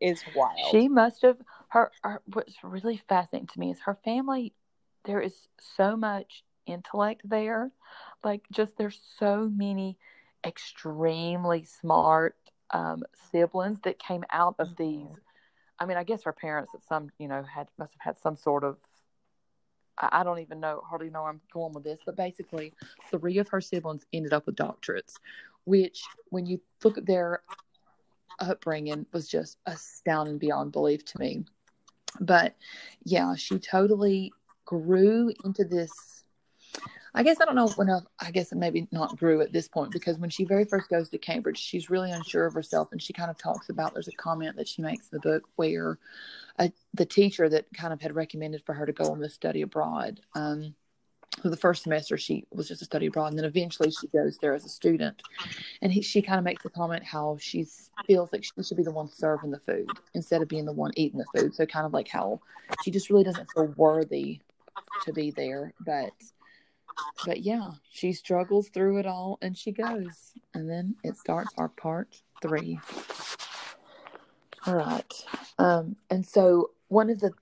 is wild. She must have her, her what's really fascinating to me is her family there is so much intellect there. Like just there's so many extremely smart um, siblings that came out of these. I mean, I guess her parents at some, you know, had must have had some sort of I don't even know hardly know I'm going with this, but basically three of her siblings ended up with doctorates, which when you look at their upbringing was just astounding beyond belief to me. But yeah, she totally grew into this. I guess I don't know when I, guess it maybe not grew at this point because when she very first goes to Cambridge, she's really unsure of herself, and she kind of talks about. There's a comment that she makes in the book where uh, the teacher that kind of had recommended for her to go on this study abroad. Um, so the first semester she was just a study abroad and then eventually she goes there as a student. And he, she kind of makes a comment how she feels like she should be the one serving the food instead of being the one eating the food. So kind of like how she just really doesn't feel worthy to be there. But but yeah she struggles through it all and she goes. And then it starts our part three. All right. Um and so one of the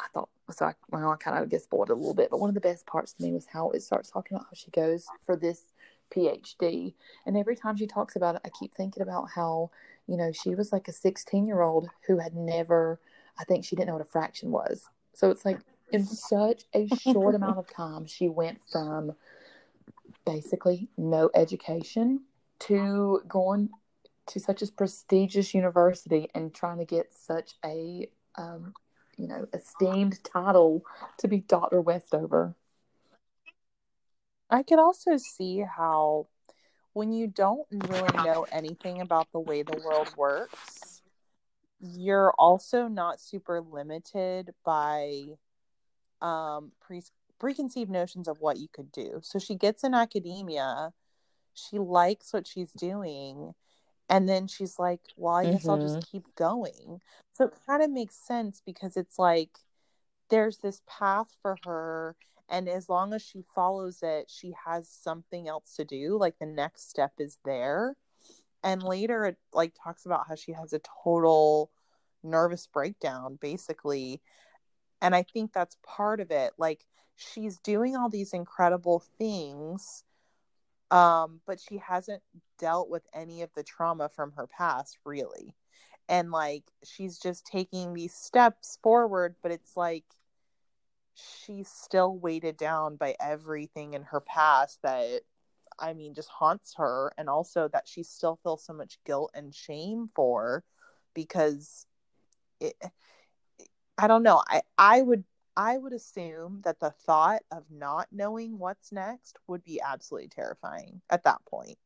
i thought so I, well, I kind of get spoiled a little bit, but one of the best parts to me was how it starts talking about how she goes for this PhD. And every time she talks about it, I keep thinking about how, you know, she was like a 16 year old who had never, I think she didn't know what a fraction was. So it's like in such a short [LAUGHS] amount of time, she went from basically no education to going to such a prestigious university and trying to get such a um, you know, esteemed title to be Dr. Westover. I could also see how when you don't really know anything about the way the world works, you're also not super limited by um pre- preconceived notions of what you could do. So she gets in academia, she likes what she's doing, and then she's like, Well, I guess I'll just mm-hmm. keep going. So it kind of makes sense because it's like there's this path for her and as long as she follows it she has something else to do like the next step is there. And later it like talks about how she has a total nervous breakdown basically. And i think that's part of it like she's doing all these incredible things um but she hasn't dealt with any of the trauma from her past really and like she's just taking these steps forward but it's like she's still weighted down by everything in her past that I mean just haunts her and also that she still feels so much guilt and shame for because it I don't know. I I would I would assume that the thought of not knowing what's next would be absolutely terrifying at that point.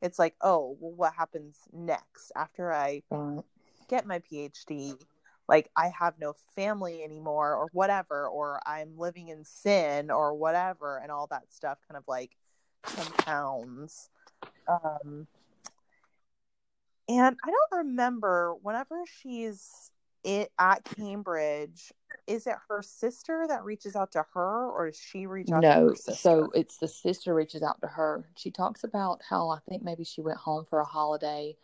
It's like, oh, well, what happens next after I get my PhD? like I have no family anymore or whatever, or I'm living in sin or whatever, and all that stuff kind of like compounds. Um, and I don't remember whenever she's it at Cambridge, is it her sister that reaches out to her, or does she reach out? No, so it's the sister reaches out to her. She talks about how I think maybe she went home for a holiday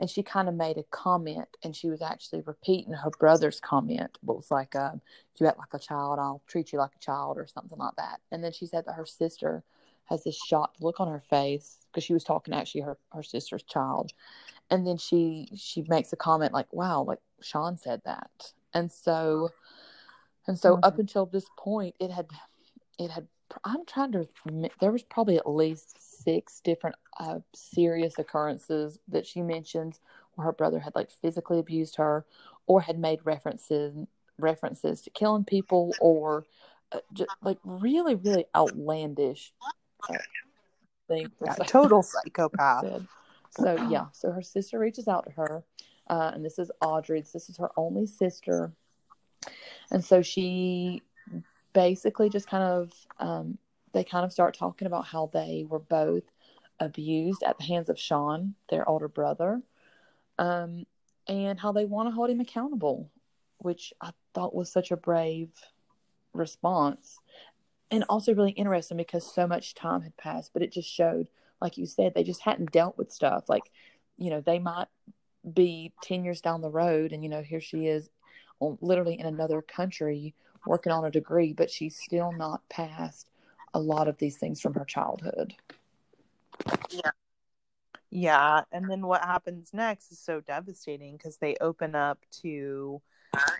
and she kind of made a comment and she was actually repeating her brother's comment what was like uh, if you act like a child i'll treat you like a child or something like that and then she said that her sister has this shocked look on her face because she was talking actually her, her sister's child and then she she makes a comment like wow like sean said that and so and so mm-hmm. up until this point it had it had i'm trying to there was probably at least six different uh, serious occurrences that she mentions where her brother had like physically abused her or had made references references to killing people or uh, just, like really really outlandish uh, things. Yeah, total [LAUGHS] psychopath. So yeah, so her sister reaches out to her, uh, and this is Audrey. This is her only sister, and so she basically just kind of um, they kind of start talking about how they were both abused at the hands of Sean, their older brother, um, and how they want to hold him accountable, which I thought was such a brave response. And also really interesting because so much time had passed, but it just showed, like you said, they just hadn't dealt with stuff. Like, you know, they might be 10 years down the road, and, you know, here she is literally in another country working on a degree, but she's still not past a lot of these things from her childhood. Yeah. Yeah. And then what happens next is so devastating because they open up to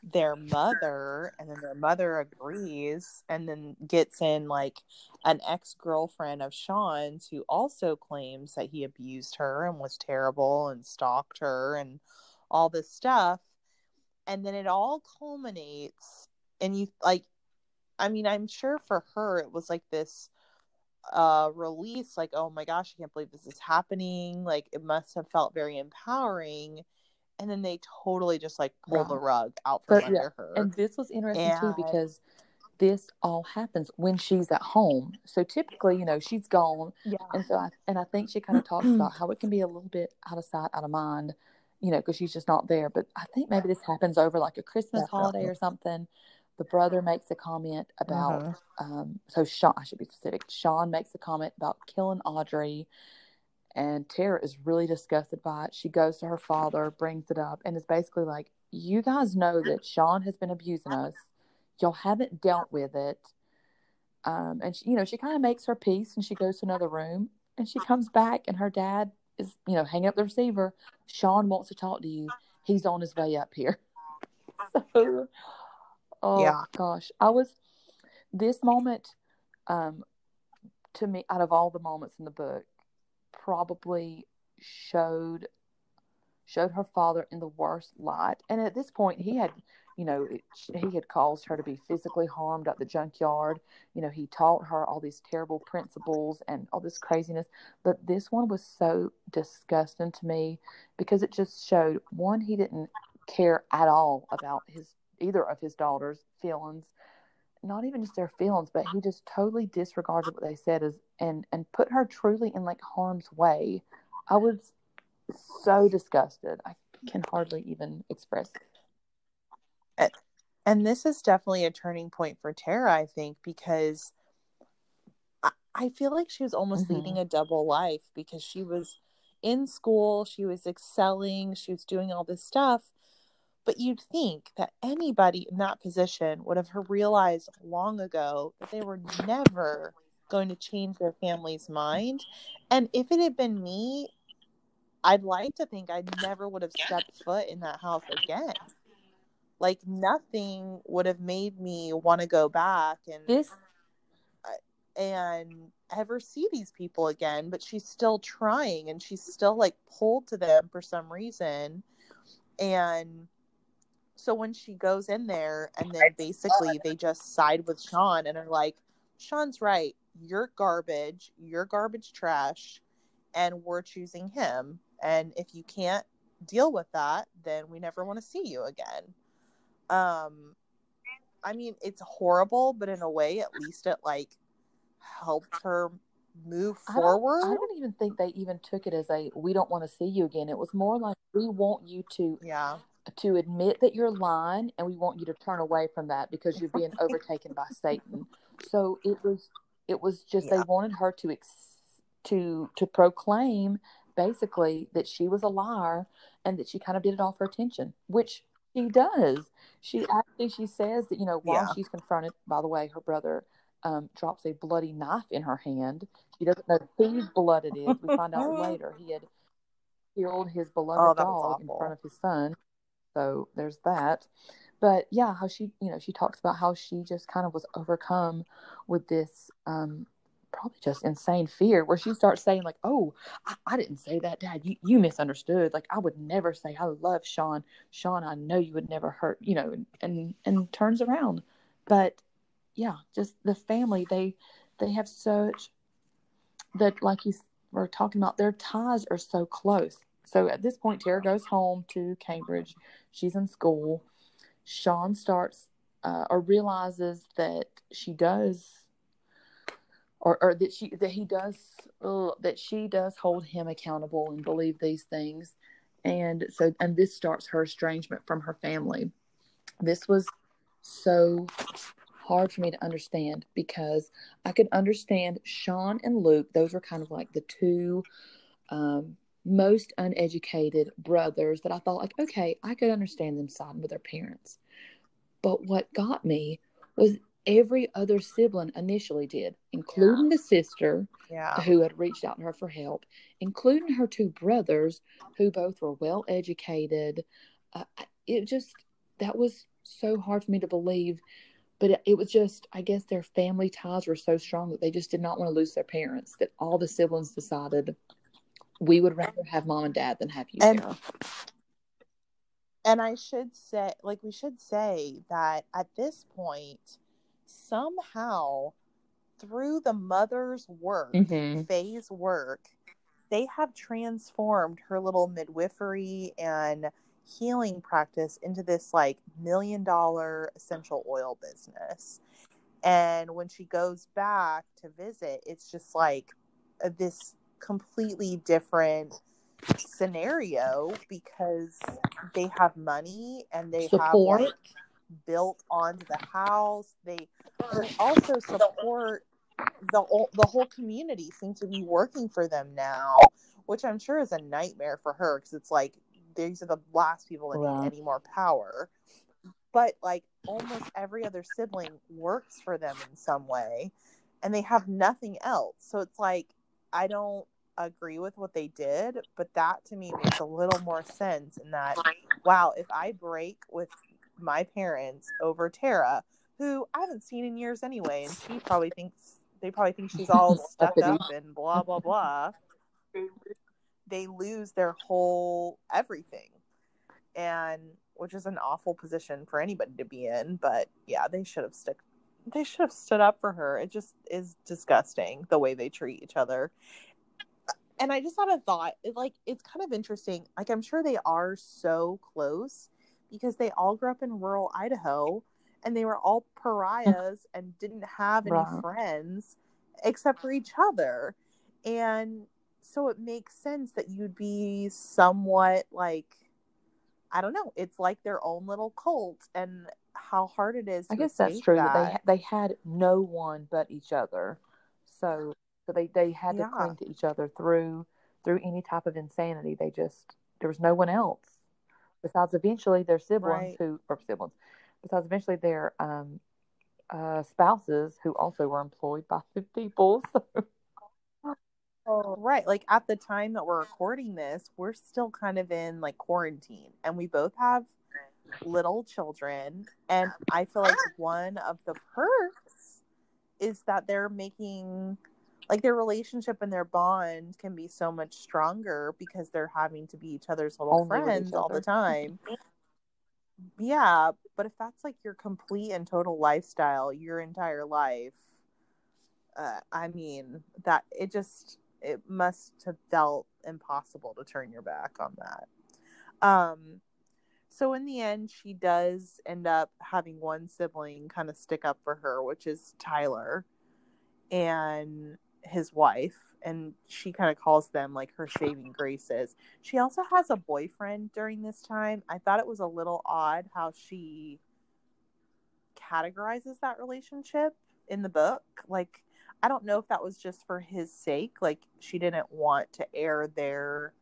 their mother and then their mother agrees and then gets in like an ex-girlfriend of Sean's who also claims that he abused her and was terrible and stalked her and all this stuff. And then it all culminates and you like I mean, I'm sure for her it was like this uh release like oh my gosh i can't believe this is happening. Like it must have felt very empowering and then they totally just like pull the rug out from but, under yeah. her and this was interesting and... too because this all happens when she's at home so typically you know she's gone yeah and so i and i think she kind of [CLEARS THROAT] talks about how it can be a little bit out of sight out of mind you know because she's just not there but i think maybe this happens over like a christmas Definitely. holiday or something the brother makes a comment about uh-huh. um, so Sean I should be specific. Sean makes a comment about killing Audrey and Tara is really disgusted by it. She goes to her father, brings it up, and is basically like, You guys know that Sean has been abusing us. Y'all haven't dealt with it. Um, and she, you know, she kind of makes her peace and she goes to another room and she comes back and her dad is, you know, hanging up the receiver. Sean wants to talk to you. He's on his way up here. [LAUGHS] So Oh yeah. gosh, I was this moment um to me out of all the moments in the book probably showed showed her father in the worst light. And at this point, he had, you know, he had caused her to be physically harmed at the junkyard. You know, he taught her all these terrible principles and all this craziness. But this one was so disgusting to me because it just showed one, he didn't care at all about his either of his daughters' feelings not even just their feelings, but he just totally disregarded what they said as and and put her truly in like harm's way. I was so disgusted. I can hardly even express it. And this is definitely a turning point for Tara, I think, because I, I feel like she was almost mm-hmm. leading a double life because she was in school, she was excelling, she was doing all this stuff, but you'd think that anybody in that position would have realized long ago that they were never going to change their family's mind. And if it had been me, I'd like to think I never would have stepped foot in that house again. Like nothing would have made me want to go back and this and ever see these people again, but she's still trying and she's still like pulled to them for some reason. And so when she goes in there and then basically they just side with Sean and are like, Sean's right. You're garbage. You're garbage trash. And we're choosing him. And if you can't deal with that, then we never want to see you again. Um, I mean, it's horrible, but in a way, at least it like helped her move forward. I don't, I don't even think they even took it as a we don't want to see you again. It was more like we want you to yeah to admit that you're lying and we want you to turn away from that because you're being [LAUGHS] overtaken by Satan. So it was it was just yeah. they wanted her to ex- to to proclaim basically that she was a liar and that she kind of did it all for attention, which she does. She actually she says that you know while yeah. she's confronted, by the way, her brother um, drops a bloody knife in her hand. She doesn't know whose blood it is. We find out [LAUGHS] later he had killed his beloved oh, dog in front of his son. So there's that. But yeah, how she, you know, she talks about how she just kind of was overcome with this um, probably just insane fear where she starts saying like oh I, I, didn't say that dad. You, you misunderstood. Like i would never say i love sean. Sean i know you would never hurt you know and and, and turns around. But yeah just the family they they have such that like you were talking about their ties are so close so at this point, Tara goes home to Cambridge. She's in school. Sean starts uh, or realizes that she does, or, or that she that he does uh, that she does hold him accountable and believe these things, and so and this starts her estrangement from her family. This was so hard for me to understand because I could understand Sean and Luke; those were kind of like the two um, most uneducated brothers that I thought like, okay, I could understand them siding with their parents. But what got me was every other sibling initially did, including yeah. the sister yeah. who had reached out to her for help, including her two brothers who both were well educated. Uh, it just that was so hard for me to believe. But it, it was just, I guess their family ties were so strong that they just did not want to lose their parents. That all the siblings decided we would rather have mom and dad than have you, and, Sarah. And I should say, like, we should say that at this point, somehow through the mother's work, mm-hmm. Faye's work, they have transformed her little midwifery and healing practice into this like million dollar essential oil business. And when she goes back to visit, it's just like this completely different scenario because they have money and they support. have like built onto the house. They, they also support the the whole community seems to be working for them now, which I'm sure is a nightmare for her because it's like these are the last people that need any more power. But like almost every other sibling works for them in some way, and they have nothing else. So it's like I don't agree with what they did, but that to me makes a little more sense in that, wow, if I break with my parents over Tara, who I haven't seen in years anyway, and she probably thinks they probably think she's all [LAUGHS] stuck up and blah blah blah. they lose their whole everything. And which is an awful position for anybody to be in, but yeah, they should have stuck they should have stood up for her. It just is disgusting the way they treat each other. And I just had a thought, it, like it's kind of interesting. Like I'm sure they are so close because they all grew up in rural Idaho and they were all pariahs and didn't have any Right. friends except for each other. And so it makes sense that you'd be somewhat like I don't know, it's like their own little cult and how hard it is I guess that's true. that. They they had no one but each other, so so they they had Yeah. to cling to each other through through any type of insanity. They just there was no one else besides eventually their siblings Right. who or siblings besides eventually their um uh spouses who also were employed by the [LAUGHS] people. So Right. Like at the time that we're recording this, we're still kind of in like quarantine and we both have little children. And I feel like one of the perks is that they're making like their relationship and their bond can be so much stronger because they're having to be each other's little Only friends all the time. yeah. But if that's like your complete and total lifestyle, your entire life, uh, I mean, that it just it must have felt impossible to turn your back on that. Um, so in the end, she does end up having one sibling kind of stick up for her, which is Tyler and his wife, and she kind of calls them like her saving graces. She also has a boyfriend during this time. I thought it was a little odd how she categorizes that relationship in the book. Like, I don't know if that was just for his sake. Like, she didn't want to air their,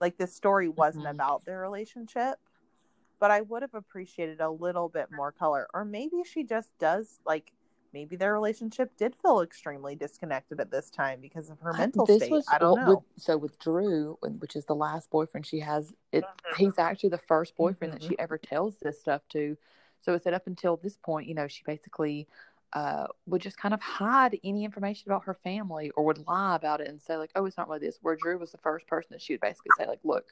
like, this story wasn't Mhm. about their relationship. But I would have appreciated a little bit more color. Or maybe she just does, like, maybe their relationship did feel extremely disconnected at this time because of her mental this state. was I don't know. With, so with Drew, which is the last boyfriend she has, it he's actually the first boyfriend that Mhm. she ever tells this stuff to. So it's that up until this point, you know, she basically uh, would just kind of hide any information about her family or would lie about it and say like, "Oh, it's not really this." Where Drew was the first person that she would basically say like, "Look,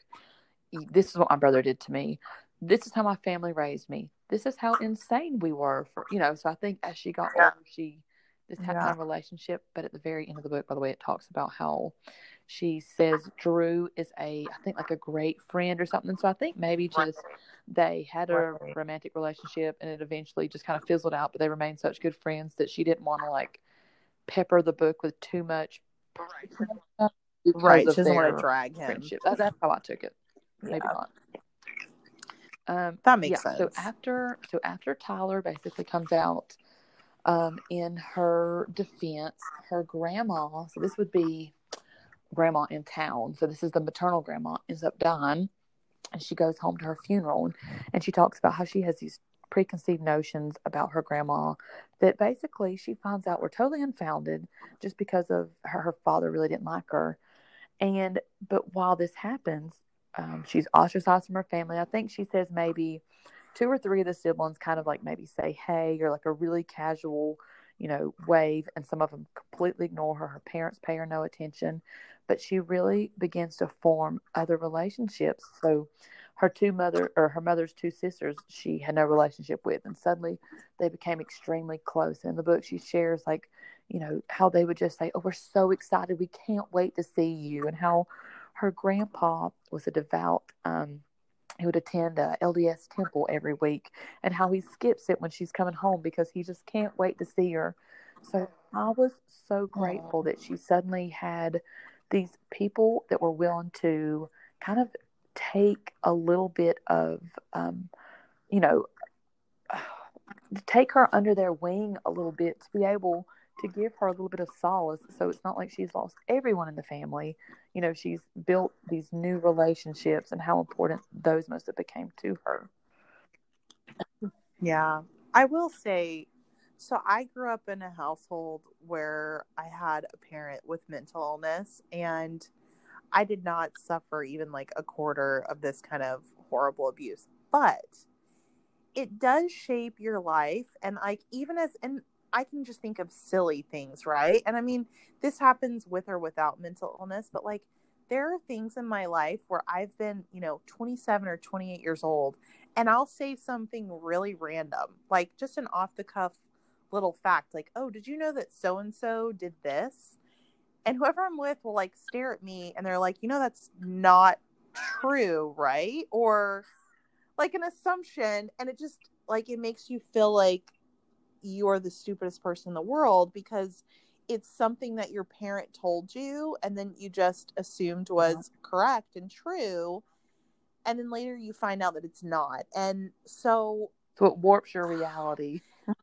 this is what my brother did to me. This is how my family raised me. This is how insane we were for you know." So I think as she got older, she this had kind Yeah. of relationship. But at the very end of the book, by the way, it talks about how she says Drew is a I think like a great friend or something. So I think maybe just they had a romantic relationship and it eventually just kind of fizzled out, but they remained such good friends that she didn't want to like pepper the book with too much because Right. She doesn't want to drag him. friendship. That, that's how I took it. Maybe Yeah. not. Um, That makes yeah, So after so after Tyler basically comes out, um, in her defense, her grandma. So this would be grandma in town. So this is the maternal grandma ends up dying, and she goes home to her funeral, and she talks about how she has these preconceived notions about her grandma that basically she finds out were totally unfounded just because of her, her father really didn't like her and but while this happens um, she's ostracized from her family. I think she says maybe two or three of the siblings kind of like maybe say hey or like a really casual you know wave and some of them completely ignore her. Her parents pay her no attention but she really begins to form other relationships. So her two mother or her mother's two sisters she had no relationship with and suddenly they became extremely close. In the book she shares like you know how they would just say oh we're so excited. We can't wait to see you and how her grandpa was a devout um he would attend a lds temple every week and how he skips it when she's coming home because he just can't wait to see her. So i was so grateful that she suddenly had these people that were willing to kind of take a little bit of um, you know [SIGHS] take her under their wing a little bit to be able to give her a little bit of solace so it's not like she's lost everyone in the family you know she's built these new relationships and how important those must have became to her Yeah. I will say so I grew up in a household where I had a parent with mental illness and I did not suffer even like a quarter of this kind of horrible abuse. But it does shape your life and like even as and I can just think of silly things, right? And I mean, this happens with or without mental illness, but like there are things in my life where I've been, you know, 27 or 28 years old, and I'll say something really random, like just an off the cuff little fact, like, oh, did you know that so and so did this? And whoever I'm with will like stare at me and they're like, you know, that's not true, right? Or like an assumption. And it just like it makes you feel like you're the stupidest person in the world because it's something that your parent told you and then you just assumed was correct and true. And then later you find out that it's not. And so so it warps your reality. [SIGHS]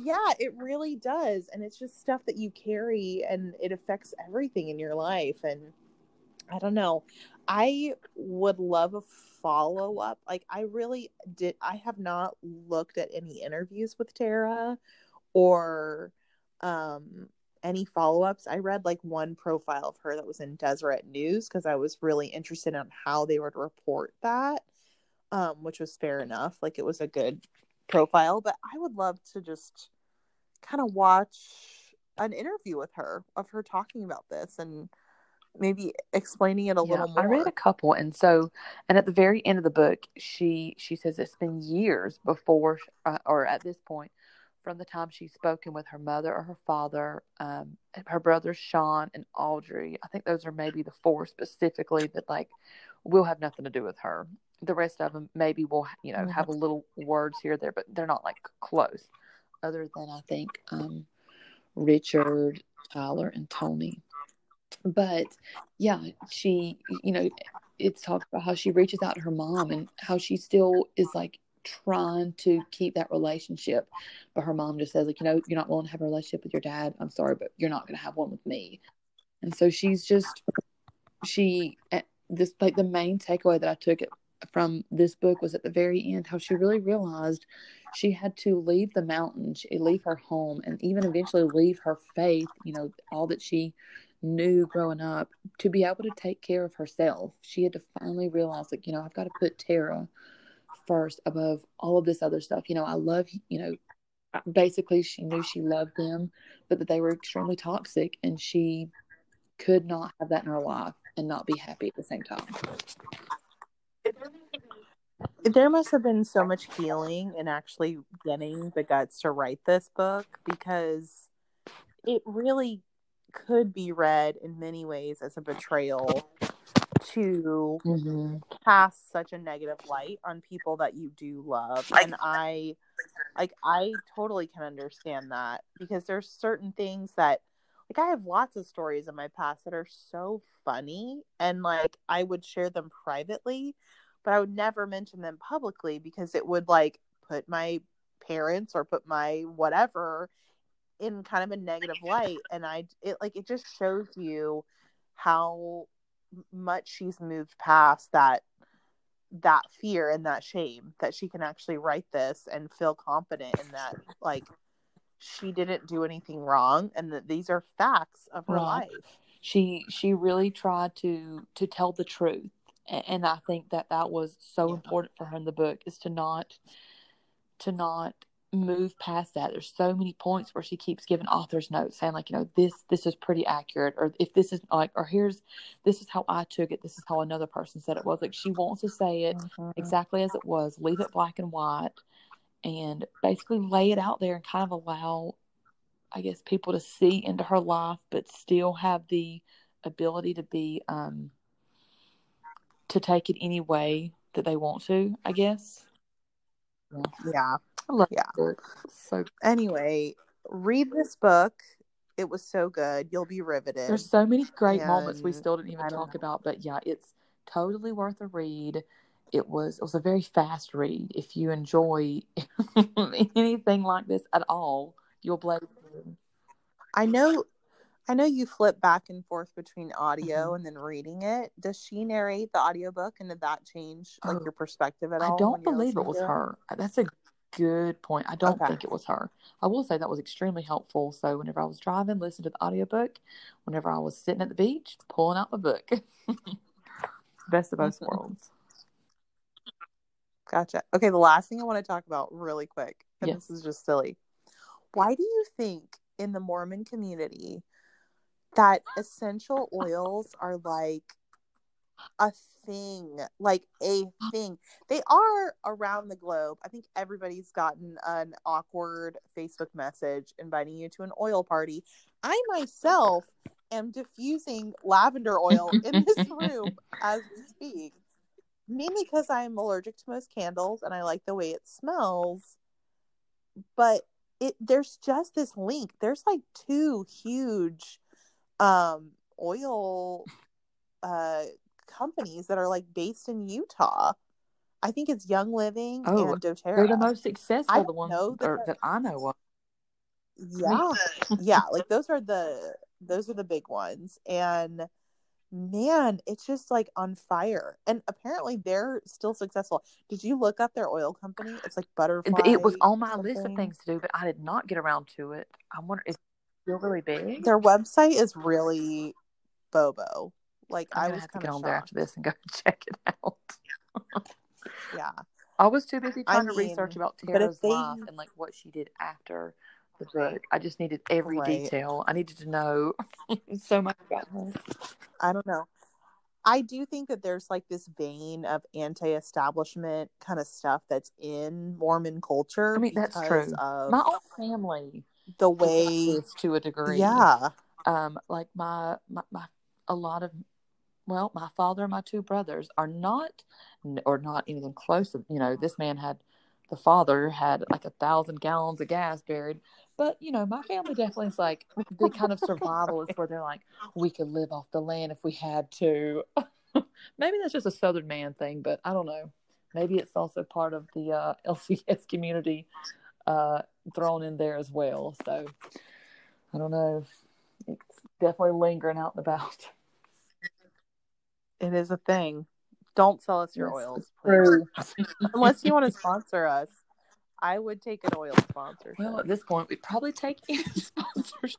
Yeah it really does. And it's just stuff that you carry and it affects everything in your life. And i don't know i would love a follow up like i really did i have not looked at any interviews with tara or um any follow-ups. I read like one profile of her that was in deseret news because i was really interested in how they would report that um which was fair enough. Like it was a good profile but i would love to just kind of watch an interview with her of her talking about this and maybe explaining it a yeah, little more. I read a couple, and so, and at the very end of the book, she she says it's been years before, uh, or at this point, from the time she's spoken with her mother or her father, um, her brothers Shawn and Audrey. I think those are maybe the four specifically that like will have nothing to do with her. The rest of them maybe will, you know, have a little words here there, but they're not like close. Other than I think um, Richard, Tyler, and Tony but yeah, she, you know, it's talked about how she reaches out to her mom and how she still is like trying to keep that relationship. But her mom just says, like, you know, you're not willing to have a relationship with your dad. I'm sorry, but you're not going to have one with me. And so she's just, she, eh, this, like, the main takeaway that I took from this book was at the very end how she really realized she had to leave the mountains, leave her home, and even eventually leave her faith, you know, all that she knew growing up to be able to take care of herself. She had to finally realize, like, you know, I've got to put Tara first above all of this other stuff. You know, I love, you know, uh, basically she knew she loved them, but that they were extremely toxic and she could not have that in her life and not be happy at the same time. There must have been so much healing in actually getting the guts to write this book because it really could be read in many ways as a betrayal to mm-hmm. cast such a negative light on people that you do love and i like i totally can understand that because there's certain things that like i have lots of stories in my past that are so funny and like i would share them privately but i would never mention them publicly because it would like put my parents or put my whatever in kind of a negative [LAUGHS] light and i it like it just shows you how much she's moved past that that fear and that shame that she can actually write this and feel confident in that like she didn't do anything wrong and that these are facts of her right. life she she really tried to to tell the truth and i think that that was so yeah. important for her in the book is to not to not move past that. There's so many points where she keeps giving author's notes saying like, you know, this this is pretty accurate or if this is like or here's this is how I took it, this is how another person said it was. Like she wants to say it mm-hmm. exactly as it was, leave it black and white and basically lay it out there and kind of allow I guess people to see into her life but still have the ability to be um to take it any way that they want to, I guess. Yeah. yeah. I love yeah. It. So anyway, read this book. It was so good. You'll be riveted. There's so many great and moments we still didn't even talk know. about, but yeah, it's totally worth a read. It was it was a very fast read. If you enjoy [LAUGHS] anything like this at all, you'll blaze through. I know I know you flip back and forth between audio mm-hmm. and then reading it. Does she narrate the audiobook and did that change like oh, your perspective at all? I don't believe it was her. That's a good point. I don't okay. think it was her. I will say that was extremely helpful. So whenever I was driving, listening to the audiobook. Whenever I was sitting at the beach, pulling out the book. [LAUGHS] Best of both mm-hmm. worlds. Gotcha. Okay, the last thing I want to talk about really quick, and yes. this is just silly. Why do you think in the Mormon community that essential oils are like a thing, like a thing. They are around the globe. I think everybody's gotten an awkward Facebook message inviting you to an oil party. I myself am diffusing lavender oil in this [LAUGHS] room as we speak. Mainly because I'm allergic to most candles and I like the way it smells. But it there's just this link. There's like two huge um oil uh companies that are like based in Utah. I think it's Young Living Oh, and doTERRA. They're the most successful, the ones that that I know of. yeah yeah like those are the those are the big ones and man it's just like on fire and apparently they're still successful did you look up their oil company it's like butterfly It was on my list of things to do, but I did not get around to it. I wonder, is still really big? their website is really bobo like I'm i was have to kind get of on there after this and go [LAUGHS] check it out. [LAUGHS] yeah I was too busy I trying to research about Tara's they- life and like what she did after the book. I just needed every Right. detail. I needed to know [LAUGHS] so much about her. I don't know. I do think that there's like this vein of anti-establishment kind of stuff that's in Mormon culture. I mean, that's true. Of My own family the is way, to a degree. yeah, um like my, my my a lot of well my father and my two brothers are not or not even close to you know this man had the father had like a thousand gallons of gas buried. But you know my family definitely is like the kind of survivalist where they're like we could live off the land if we had to. [LAUGHS] Maybe that's just a southern man thing but i don't know. Maybe it's also part of the uh, lds community uh, thrown in there as well so i don't know it's definitely lingering out and about. it is a thing. Don't sell us your Yes, oils, please. Unless you want to sponsor us. I would take an oil sponsorship. Well, at this point, we'd probably take any [LAUGHS] sponsorship.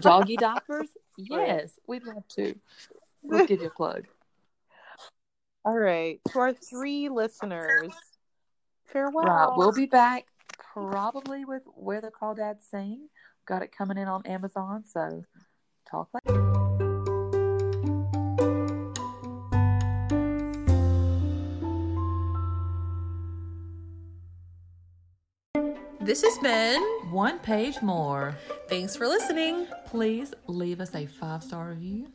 Doggy diapers? Yes, we'd love to. We'll give you a plug. All right. To our three listeners, farewell. Right, we'll be back probably with Where the Crawdads Sing. Got it coming in on Amazon, so talk later. This has been. One page more. Thanks for listening. Please leave us a five star review